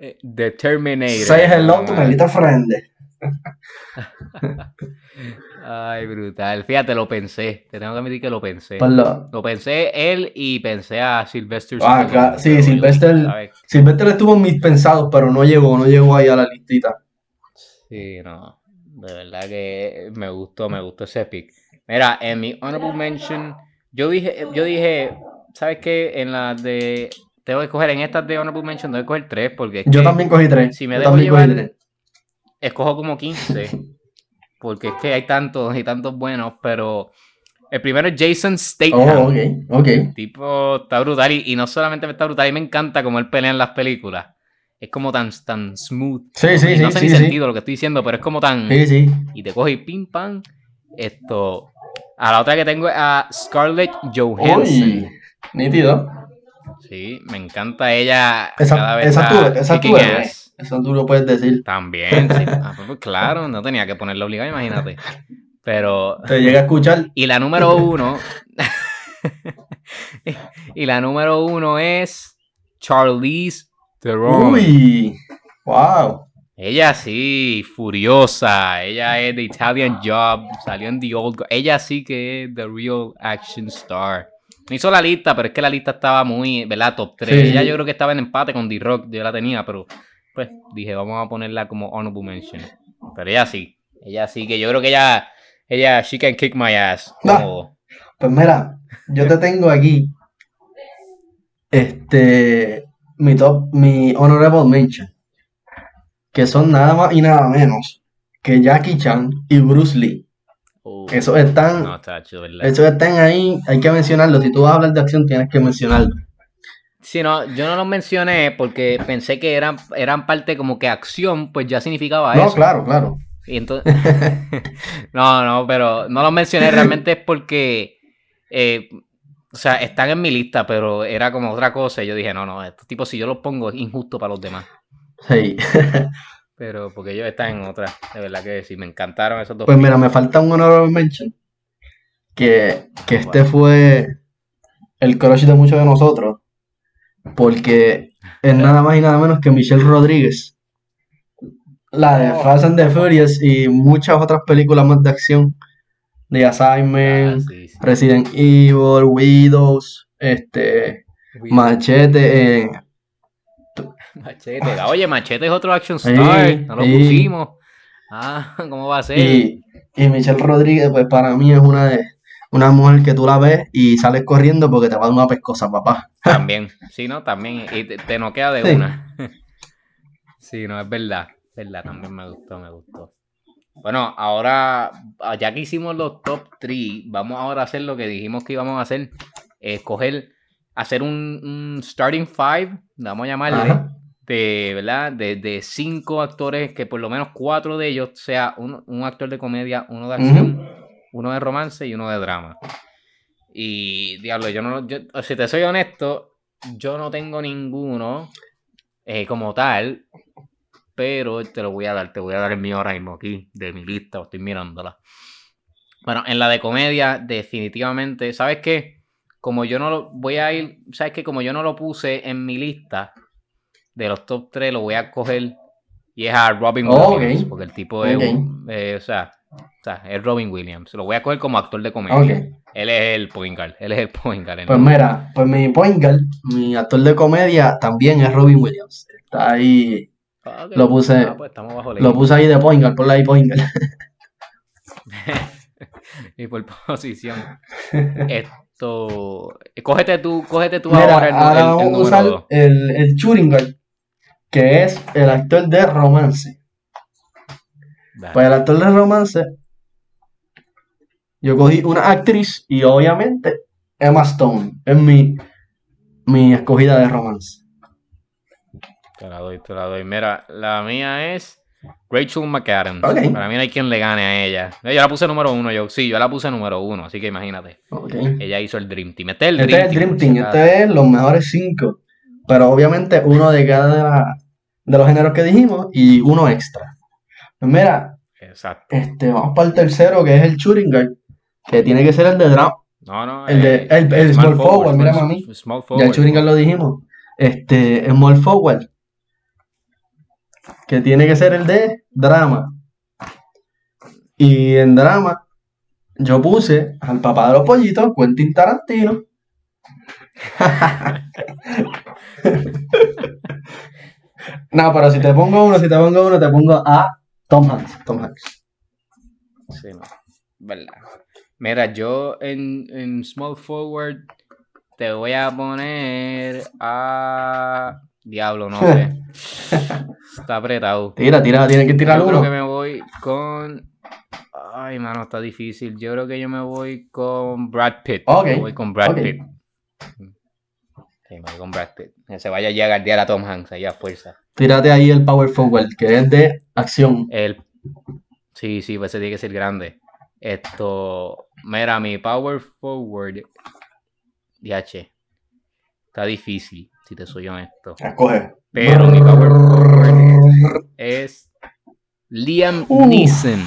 eh, The Terminator. Say hello to Ah, my little friend. Ay, brutal. Fíjate, lo pensé. Te tengo que admitir que lo pensé. Lo- Lo pensé él y pensé a Sylvester Ah, claro, sí, Sylvester-. Sylvester estuvo en mis pensados, pero no llegó, no llegó ahí a la listita. Sí, no. De verdad que me gustó, me gustó ese pick. Mira, en mi honorable mention, yo dije, yo dije, ¿sabes qué? En la de. Tengo que escoger en estas de honorable mention, tengo que escoger tres porque Yo que también cogí tres. si me yo dejo también cogí llevar- tres. escojo como 15. Porque es que hay tantos y tantos buenos, pero el primero es Jason Statham. Oh, ok, ok. El tipo está brutal y, y no solamente está brutal, y me encanta como él pelea en las películas. Es como tan, tan smooth. Sí, sí, Y no sí, sé sí, ni sí. sentido lo que estoy diciendo, pero es como tan. Sí, sí. Y te coge y pim pam. Esto. A la otra que tengo es a Scarlett Johansson. Uy, nítido. Sí, me encanta ella. Esa, cada vez esa, tú, esa tú eres. Eso tú lo puedes decir. También, sí. Ah, pues, claro, no tenía que ponerlo obligado, imagínate. Pero. Te llega a escuchar. Y la número uno. y la número uno es Charlize Theron. Uy, wow. Ella sí, furiosa. Ella es The Italian Job. Salió en The Old. Ella sí que es The Real Action Star. No hizo la lista, pero es que la lista estaba muy, ¿verdad? Top 3. Sí. Ella yo creo que estaba en empate con The Rock. Yo la tenía, pero pues dije, vamos a ponerla como honorable mention. Pero ella sí. Ella sí que yo creo que ella, ella, she can kick my ass. Ah. Como- Pues mira, yo te tengo aquí. Este. Mi top, mi honorable mention. Que son nada más y nada menos que Jackie Chan y Bruce Lee. Uh, Esos están, esos están ahí, hay que mencionarlo. Si tú vas a hablar de acción, tienes que mencionarlo. Sí, no, yo no los mencioné porque pensé que eran, eran parte como que acción, pues ya significaba No, eso. claro, claro. Y entonces, no, no, pero no los mencioné realmente es porque, eh, o sea, están en mi lista, pero era como otra cosa. Y yo dije, no, no, estos tipos si yo los pongo es injusto para los demás. Sí. Pero porque ellos están en otra, de verdad que sí, me encantaron esos dos. Pues mira, me falta un honorable mention. Que, que este fue el crush de muchos de nosotros. Porque es nada más y nada menos que Michelle Rodríguez. La de Oh. Fast and the Furious y muchas otras películas más de acción. The Ah, Assignment, sí, sí. Resident Evil, Widows, este, Machete. eh, Machete. Oye, Machete es otro action star. Sí, no lo sí. pusimos. Ah, ¿cómo va a ser? Y, y Michelle Rodríguez, pues para mí es una de una mujer que tú la ves y sales corriendo porque te va a dar una pescosa, papá. También, sí, ¿no? También. Y te, te noquea de Sí. una. sí, no, es verdad. Es verdad, también me gustó, me gustó. Bueno, ahora, ah, ya que hicimos los top 3, vamos ahora a hacer lo que dijimos que íbamos a hacer. Escoger, hacer un, un starting five, vamos a llamarle, Ajá. de, ¿verdad? De, de cinco actores, que por lo menos cuatro de ellos sea un, un actor de comedia, uno de acción, uno de romance y uno de drama. Y diablo, yo no, yo, si te soy honesto, yo no tengo ninguno eh, como tal, pero te lo voy a dar, te voy a dar el mío ahora mismo aquí, de mi lista, estoy mirándola. Bueno, en la de comedia, definitivamente, ¿sabes qué? Como yo no lo voy a ir, ¿sabes qué? Como yo no lo puse en mi lista de los top 3, lo voy a coger y es a Robin Oh, Williams, porque el tipo es, eh, o sea, o sea, es Robin Williams. Lo voy a coger como actor de comedia. Él es el point guard. Él es el point guard. Pues mira, pues mi point guard, mi actor de comedia también es Robin Williams. Está ahí, Ah, lo puse- Ah, pues bajo lo puse ahí de point guard, ponle ahí point guard. y por posición. Esto. Cógete tú, cógete tú Mira, ahora el, ahora el- el vamos número usar dos. el, el que es el actor de romance. Dale. Pues el actor de romance Yo cogí una actriz y obviamente Emma Stone es mi, mi escogida de romance. Te la doy, te la doy. Mira, la mía es Rachel McAdams. Ok. Para mí no hay quien le gane a ella. Yo la puse número uno, yo. Sí, yo la puse número uno, así que imagínate. Ok. Ella hizo el Dream Team. Este es el Este Dream es el Dream Team. Team, este es los mejores cinco. Pero obviamente uno de cada de, la- de los géneros que dijimos y uno extra. Pues mira, Exacto. este, vamos para el tercero que es el shooting guard, que tiene que ser el de drama. No, no. El de- eh, el- el small forward, mira, small- mami. Small Ya el shooting guard lo dijimos. Este, small forward, que tiene que ser el de drama. Y en drama, yo puse al papá de los pollitos, Quentin Tarantino. no, pero si te pongo uno, si te pongo uno, te pongo a Tom Hanks. Tom Hanks. Sí, no. Verdad. Mira, yo en, en Small Forward te voy a poner a. Diablo, no sé. Está apretado. Tira, tira, tiene que tirar Yo creo uno. que me voy con. Ay, mano, está difícil. Yo creo que yo me voy con Brad Pitt. Ok, Me voy con Brad. Pitt. Sí. Que se vaya ya a guardiar a Tom Hanks ahí a fuerza. Tírate ahí el power forward, que es de acción. El... Sí, sí, pues ese tiene que ser grande. Esto. Mira, mi power forward. DH. Está difícil, si te soy honesto. Escoge. Pero mi power forward es Liam Uh. Neeson.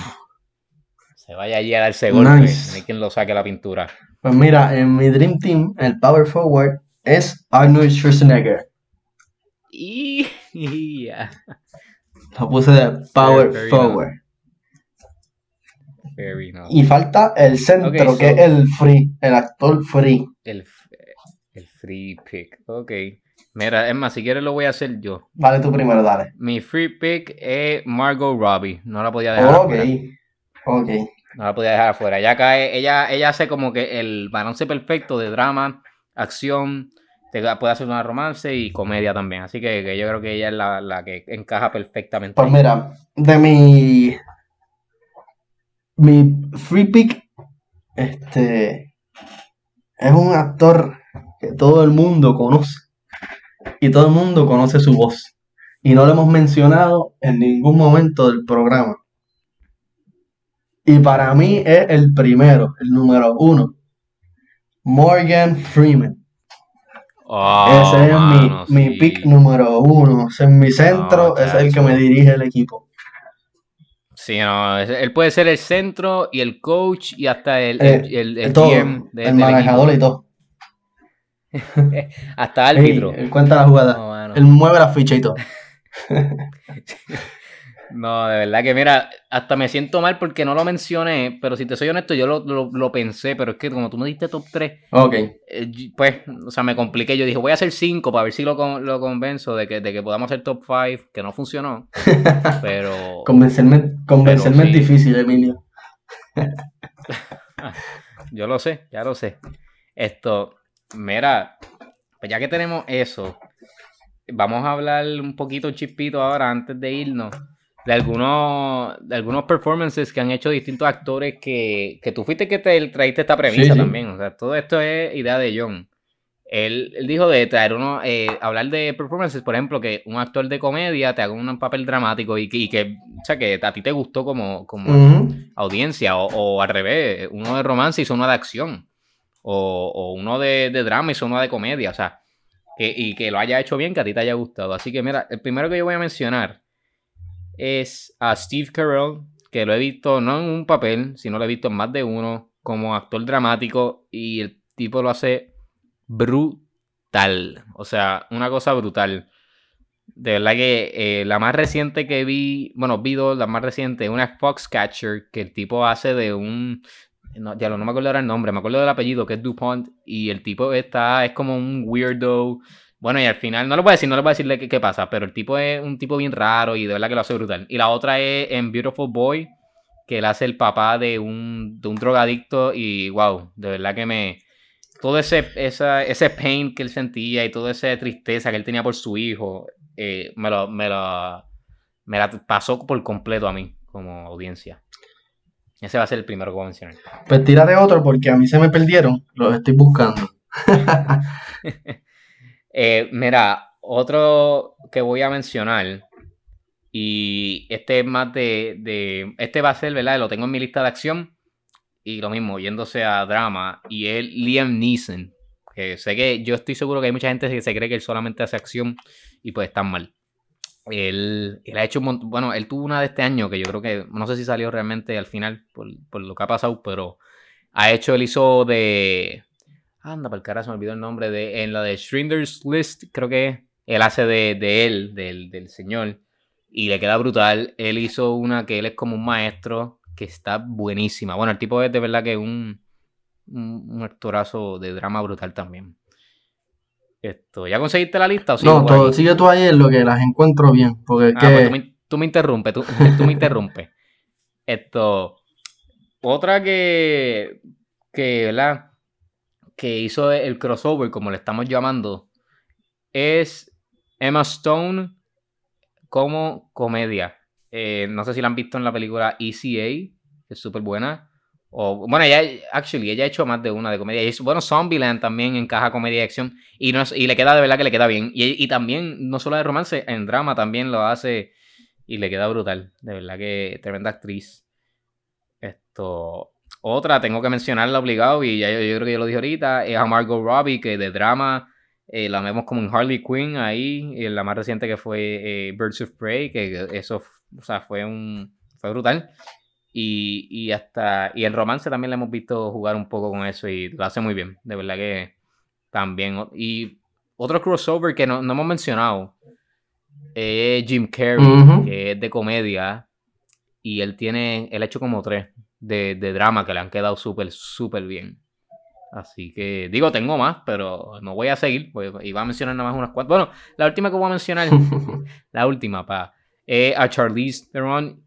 Se vaya allí a darse golpe. Nice. No hay quien lo saque la pintura. Pues mira, en mi Dream Team, el power forward es Arnold Schwarzenegger. Y. Lo puse de power fair forward. Fair. Y falta el centro, que es el free, el actor free. El, el free pick. Ok. Mira, es más, si quieres lo voy a hacer yo. Vale, tú primero, dale. Mi free pick es Margot Robbie. No la podía dejar Ok, afuera. ok. No la podía dejar afuera. Ella cae, ella, ella hace como que el balance perfecto de drama, acción, te puede hacer una romance y comedia también. Así que, yo creo que ella es la, la que encaja perfectamente. Pues mira, de mi. Mi free pick, este. Es un actor que todo el mundo conoce. Y todo el mundo conoce su voz. Y no lo hemos mencionado en ningún momento del programa. Y para mí es el primero, el número uno. Morgan Freeman. Oh, Ese es mano, mi, mi pick número uno. Ese es mi centro, No, ese es el que me dirige el equipo. Sí, no, él puede ser el centro y el coach y hasta el, Eh, el, el- el todo, GM de- el del manejador y todo. Hasta árbitro. él cuenta la jugada. No. Él mueve la ficha y todo. No, de verdad que mira, hasta me siento mal porque no lo mencioné, pero si te soy honesto, yo lo, lo- lo pensé, pero es que como tú me diste top 3, Ok. eh, pues, o sea, me compliqué. Yo dije, voy a hacer 5 para ver si lo, lo convenzo de que, de que podamos hacer top 5, que no funcionó, pero... Convencerme, convencerme Pero sí. es difícil, Emilio. Yo lo sé, ya lo sé. Esto, mira, pues ya que tenemos eso, vamos a hablar un poquito chispito ahora antes de irnos de algunos, de algunos performances que han hecho distintos actores que, que tú fuiste que te traíste esta premisa Sí, sí. también. O sea, todo esto es idea de John. Él, él dijo de traer uno, eh, hablar de performances, por ejemplo, que un actor de comedia te haga un papel dramático y que, y que, o sea, que a ti te gustó como, como, Ujú. audiencia, o, o al revés, uno de romance hizo uno de acción, o, o uno de, de drama hizo uno de comedia, o sea, que, y que lo haya hecho bien, que a ti te haya gustado. Así que mira, el primero que yo voy a mencionar es a Steve Carell, que lo he visto no en un papel, sino lo he visto en más de uno, como actor dramático, y el tipo lo hace brutal, o sea, una cosa brutal. De verdad que eh, la más reciente que vi, bueno, vi dos, la más reciente, una es Foxcatcher, que el tipo hace de un, no, ya no me acuerdo ahora el nombre, me acuerdo del apellido, que es DuPont, y el tipo está, es como un weirdo. Bueno, y al final, no lo voy a decir, no le voy a decirle qué, qué pasa, pero el tipo es un tipo bien raro y de verdad que lo hace brutal. Y la otra es en Beautiful Boy, que él hace el papá de un, de un drogadicto y wow, de verdad que me... Todo ese, esa, ese pain que él sentía y toda esa tristeza que él tenía por su hijo, eh, me, lo, me, lo, me la pasó por completo a mí como audiencia. Ese va a ser el primero que voy a mencionar. Pues tírate otro porque a mí se me perdieron. Los estoy buscando. Eh, mira, otro que voy a mencionar. Y este es más de, de- Este va a ser, ¿verdad? Lo tengo en mi lista de acción. Y lo mismo, yéndose a drama. Y es Liam Neeson. Que sé que yo estoy seguro que hay mucha gente que se cree que él solamente hace acción. Y pues están mal. Él, él ha hecho un montón. Bueno, él tuvo una de este año que yo creo que. No sé si salió realmente al final por, por lo que ha pasado. Pero ha hecho, él hizo de. Anda, para el carajo, se me olvidó el nombre. de En la de Schindler's List, creo que él hace de, de él, del, del señor. Y le queda brutal. Él hizo una que él es como un maestro que está buenísima. Bueno, el tipo es de verdad que un, un, un actorazo de drama brutal también. Esto, ¿ya conseguiste la lista? o sigo No, por todo, sigue tú ahí en lo que las encuentro bien. Porque Ah, que. pues tú me, tú me interrumpes, tú, tú me interrumpes. Esto. Otra que. Que, ¿verdad? Que hizo el crossover, como le estamos llamando, es Emma Stone como comedia. Eh, no sé si la han visto en la película ECA, que es súper buena. O, bueno, ella, actually, ella ha hecho más de una de comedia. Bueno, Zombieland también encaja comedia y acción. Y, no y le queda de verdad que le queda bien. Y, y también, no solo de romance, en drama también lo hace y le queda brutal. De verdad que tremenda actriz. Esto. Otra, tengo que mencionarla obligado, y ya yo, yo creo que yo lo dije ahorita, es a Margot Robbie, que de drama eh, la vemos como en Harley Quinn ahí, y la más reciente que fue eh, Birds of Prey, que eso o sea, fue un fue brutal. Y, y hasta y en romance también la hemos visto jugar un poco con eso y lo hace muy bien, de verdad que también. Y otro crossover que no, no hemos mencionado es Jim Carrey, que es de comedia y él tiene, él ha hecho como tres de, de drama que le han quedado súper, súper bien. Así que, digo, tengo más, pero no voy a seguir. Voy, iba a mencionar nada más unas cuantas. Bueno, la última que voy a mencionar, la última, pa, es a Charlize Theron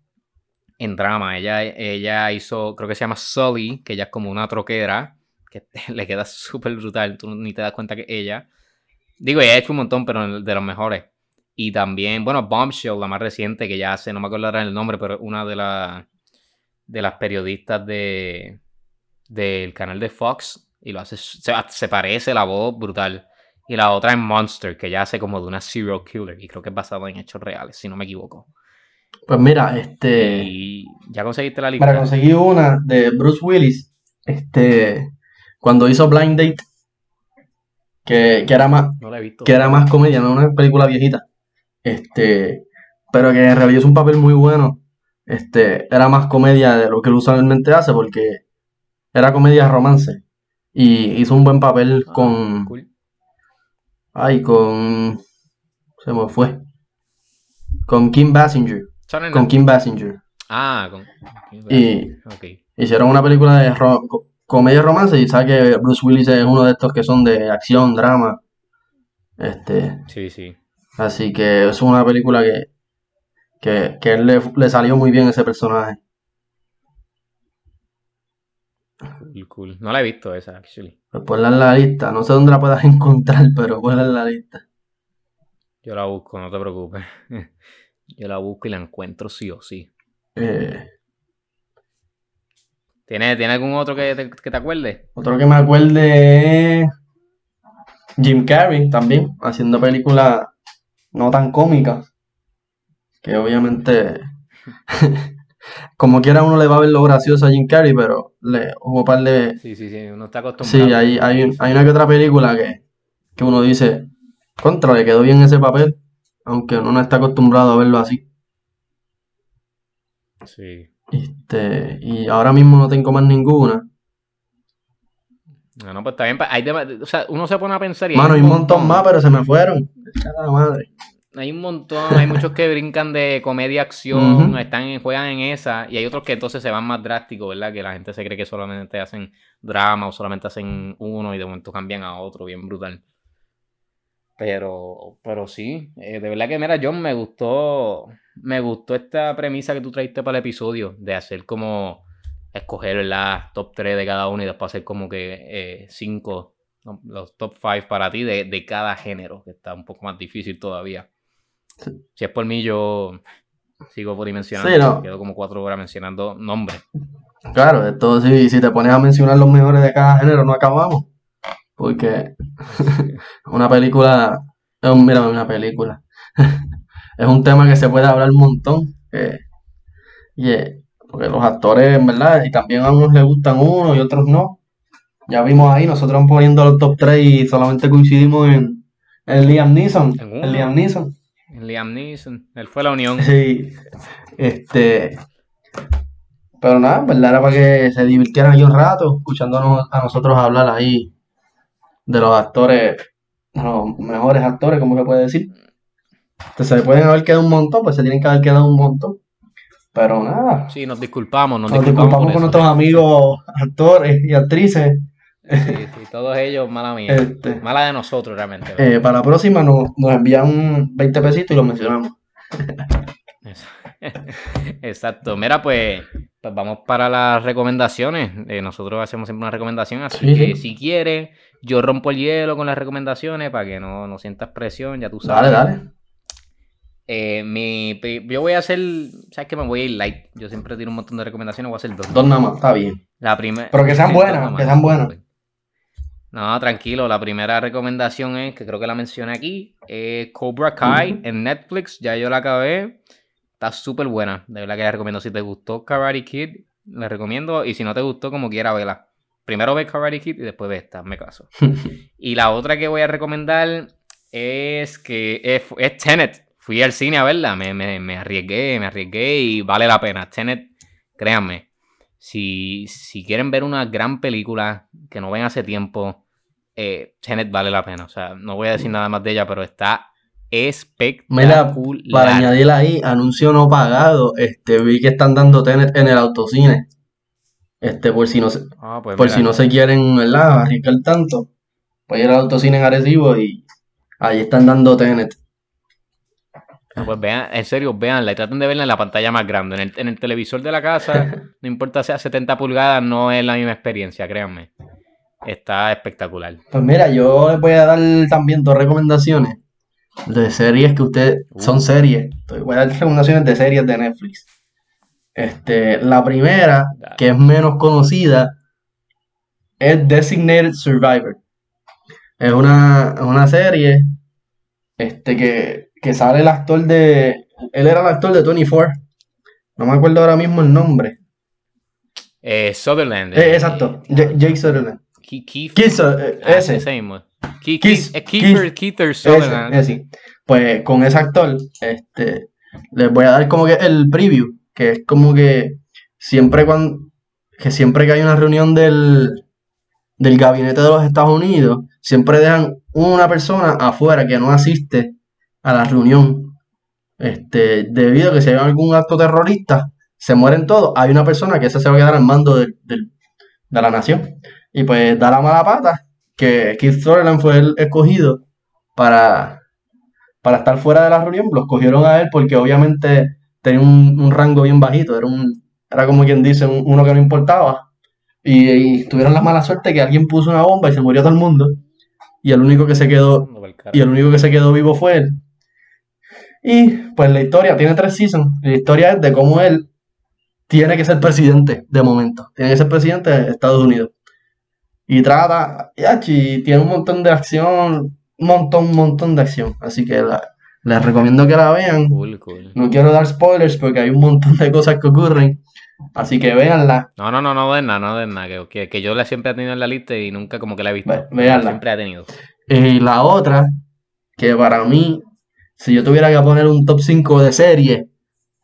en drama. Ella, ella hizo, creo que se llama Sully, que ella es como una troquera, que le queda súper brutal. Tú ni te das cuenta que ella. Digo, ella ha hecho un montón, pero de los mejores. Y también, bueno, Bombshell, la más reciente, que ya hace, no me acuerdo ahora el nombre, pero una de, las de las periodistas de del canal de Fox. Y lo hace, se, se parece la voz brutal. Y la otra es Monster, que ya hace como de una serial killer. Y creo que es basado en hechos reales, si no me equivoco. Pues mira, este. Y ya conseguiste la lista. Para conseguir una de Bruce Willis, este. Cuando hizo Blind Date, que, que era más, No la he visto. que era más comedia, no una película viejita. Este, pero que en realidad es un papel muy bueno. Este, era más comedia de lo que él usualmente hace, porque era comedia romance. Y hizo un buen papel Ah, con. cool. Ay, con. Se me fue. Con Kim Basinger. Con Kim Basinger. Ah, con. Y hicieron una película de comedia romance y sabes que Bruce Willis es uno de estos que son de acción, drama. Este, Sí, sí. así que es una película que, que, que él le, le salió muy bien ese personaje. Cool, cool. No la he visto esa, actually. Pues ponla en la lista. No sé dónde la puedas encontrar, pero ponla en la lista. Yo la busco, no te preocupes. Yo la busco y la encuentro sí o sí. Eh, ¿Tiene, ¿tiene algún otro que te, que te acuerdes? otro que me acuerde es Jim Carrey también, haciendo películas no tan cómicas. Que obviamente, como quiera uno le va a ver lo gracioso a Jim Carrey, pero le hubo un par de... Sí, sí, sí. Uno está acostumbrado. Sí, hay, hay, hay una que otra película que, que uno dice, contra, le quedó bien ese papel, aunque uno no está acostumbrado a verlo así. Sí. Este, y ahora mismo no tengo más ninguna. No, no, pues está bien. Hay dema- o sea, uno se pone a pensar y Mano, hay un montón más, pero se me fueron. Cara madre. Hay un montón, hay muchos que brincan de comedia acción, están, juegan en esa, y hay otros que entonces se van más drásticos, ¿verdad? Que la gente se cree que solamente hacen drama o solamente hacen uno y de momento cambian a otro, bien brutal. Pero, pero sí, eh, de verdad que mira, John, me gustó, me gustó esta premisa que tú traiste para el episodio, de hacer como escoger, ¿verdad? Top 3 de cada uno y después hacer como que 5, los top 5 para ti de, de cada género, que está un poco más difícil todavía. Sí. Si es por mí, yo sigo por mencionando. Sí, no. Quedo como cuatro horas mencionando nombres. Claro, esto si, si te pones a mencionar los mejores de cada género, no acabamos. Porque una película, un, mira, una película. es un tema que se puede hablar un montón. y, eh, porque los actores, en verdad, y también a unos les gustan unos y otros no. Ya vimos ahí, nosotros poniendo los top 3 y solamente coincidimos en, en Liam Neeson. Uno. En Liam Neeson. Liam Neeson, él fue la unión. Sí, este. Pero nada, en verdad era para que se divirtieran ahí un rato, escuchándonos a nosotros hablar ahí de los actores, de los mejores actores, como se puede decir. Entonces, se pueden haber quedado un montón, pues se tienen que haber quedado un montón. Pero nada, Sí, nos disculpamos, nos, nos disculpamos, con eso. nuestros amigos actores y actrices. Sí, sí, todos ellos, mala mía. Este, Mala de nosotros, realmente. eh, para la próxima nos, nos envían 20 pesitos y los mencionamos. Exacto. Mira, pues, pues vamos para las recomendaciones. Eh, nosotros hacemos siempre una recomendación, así Sí, que si quieres, yo rompo el hielo con las recomendaciones para que no, no sientas presión, ya tú sabes. Dale, dale. Eh, mi, yo voy a hacer, ¿sabes qué? Me voy a ir light. Yo siempre tiro un montón de recomendaciones, voy a hacer dos. Dos nada más, está bien. La primera. Pero que sean buenas, que sean buenas. No, tranquilo. La primera recomendación es, que creo que la mencioné aquí, es Cobra Kai en Netflix. Ya yo la acabé. Está súper buena. De verdad que la recomiendo. Si te gustó Karate Kid, la recomiendo. Y si no te gustó, como quiera, vela. Primero ve Karate Kid y después ve esta, me caso. y la otra que voy a recomendar es que es, es Tenet. Fui al cine a verla. Me, me, me arriesgué, me arriesgué y vale la pena. Tenet, créanme. Si, si quieren ver una gran película que no ven hace tiempo, eh, Tenet vale la pena. O sea, no voy a decir nada más de ella, pero está espectacular. Para añadir ahí, anuncio no pagado, este, vi que están dando Tenet en el autocine. Este, por si no se, Ah, pues por mira, si no se quieren, ¿verdad? Arriesgar tanto. Pues ir al autocine en Arecibo y ahí están dando Tenet. ah, pues vean, en serio, veanla y traten de verla en la pantalla más grande. En el, en el televisor de la casa, no importa sea 70 pulgadas, no es la misma experiencia, créanme. Está espectacular. Pues mira, yo les voy a dar también dos recomendaciones de series que ustedes son Uh. series. Voy a dar recomendaciones de series de Netflix. Este, la primera, Dale. que es menos conocida, es Designated Survivor. Es una, una serie este, que, que sale el actor de. Él era el actor de 24. No me acuerdo ahora mismo el nombre. Eh, Sutherland. Eh, eh, exacto, Ja- Jake Sutherland. Ke- Keith- ese. ese mismo. Keith- Sutherland. Pues con ese actor, este, les voy a dar como que el preview, que es como que siempre cuando, que siempre que hay una reunión del, del gabinete de los Estados Unidos, siempre dejan una persona afuera que no asiste a la reunión. Este, debido a que si hay algún acto terrorista, se mueren todos, hay una persona que esa se va a quedar al mando del- del- de la nación. Y pues da la mala pata que Keith Sutherland fue el escogido para, para estar fuera de la reunión. Lo escogieron a él porque obviamente tenía un, un rango bien bajito. Era, un, era como quien dice, un- uno que no importaba. Y, y tuvieron la mala suerte que alguien puso una bomba y se murió todo el mundo. Y el único que se quedó, y el único que se quedó vivo fue él. Y pues la historia tiene tres seasons. La historia es de cómo él tiene que ser presidente de momento. Tiene que ser presidente de Estados Unidos. Y trata, y tiene un montón de acción, un montón, un montón de acción. Así que la- les recomiendo que la vean. Cool, cool. No quiero dar spoilers porque hay un montón de cosas que ocurren. Así que véanla. No, no, no, no den nada, no den nada. Que, que, que yo la siempre he tenido en la lista y nunca como que la he visto. Ve- véanla. Siempre he tenido. Y la otra, que para mí, si yo tuviera que poner un top 5 de serie,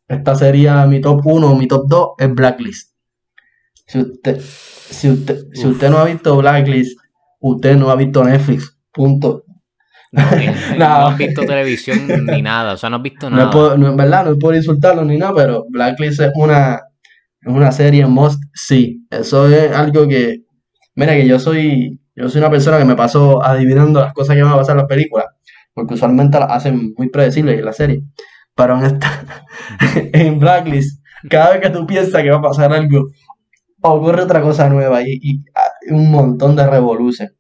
esta sería mi top 1 o mi top 2, es Blacklist. Si usted, si usted, si usted no ha visto Blacklist, usted no ha visto Netflix. Punto. No, No. no has visto televisión ni nada. O sea, no has visto nada. no es verdad, no por insultarlo ni nada, pero Blacklist es una, es una serie must see. Eso es algo que, mira que yo soy, yo soy una persona que me paso adivinando las cosas que van a pasar en las películas, porque usualmente las hacen muy predecibles en la serie. Pero en esta, en Blacklist, cada vez que tú piensas que va a pasar algo, ocurre otra cosa nueva y, y, ah, un montón de revoluciones.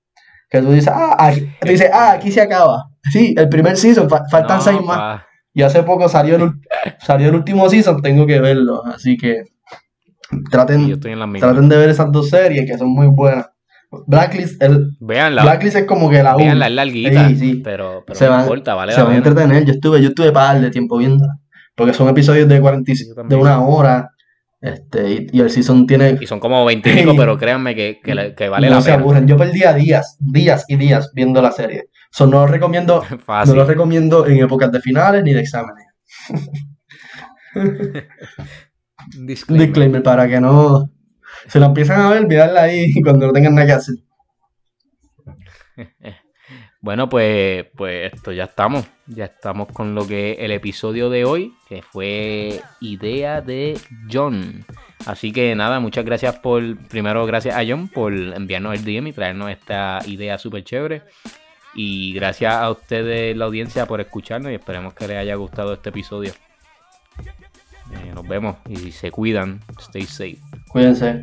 Que tú dices, ah, aquí, tú dices, ah, aquí se acaba. Sí, el primer season, fa- faltan No, seis más. pa. Y hace poco salió el, salió el último season, tengo que verlo. Así que traten, traten de ver esas dos series que son muy buenas. Blacklist, el, Veanla. Blacklist es como que la uno. Veanla, es larguita. Sí, sí. Pero, pero Se no van- importa, vale se van a entretener. Yo estuve, yo estuve par de tiempo viendo. Porque son episodios de 40 y- Yo de también. una hora. Este, y, y el season tiene. Y son como 20 y pico, pero créanme que, que, le- que vale no la se pena. aburren. Yo perdía días, días y días viendo la serie. So, no lo recomiendo, no lo recomiendo en épocas de finales ni de exámenes. Disclaimer. Disclaimer para que no se la empiezan a ver, mirarla ahí cuando no tengan nada que hacer. Bueno, pues, pues esto ya estamos. Ya estamos con lo que el episodio de hoy, que fue idea de John. Así que nada, muchas gracias por, primero gracias a John por enviarnos el DM y traernos esta idea súper chévere. Y gracias a ustedes, la audiencia, por escucharnos y esperemos que les haya gustado este episodio. Eh, nos vemos y se cuidan. Stay safe. Cuídense.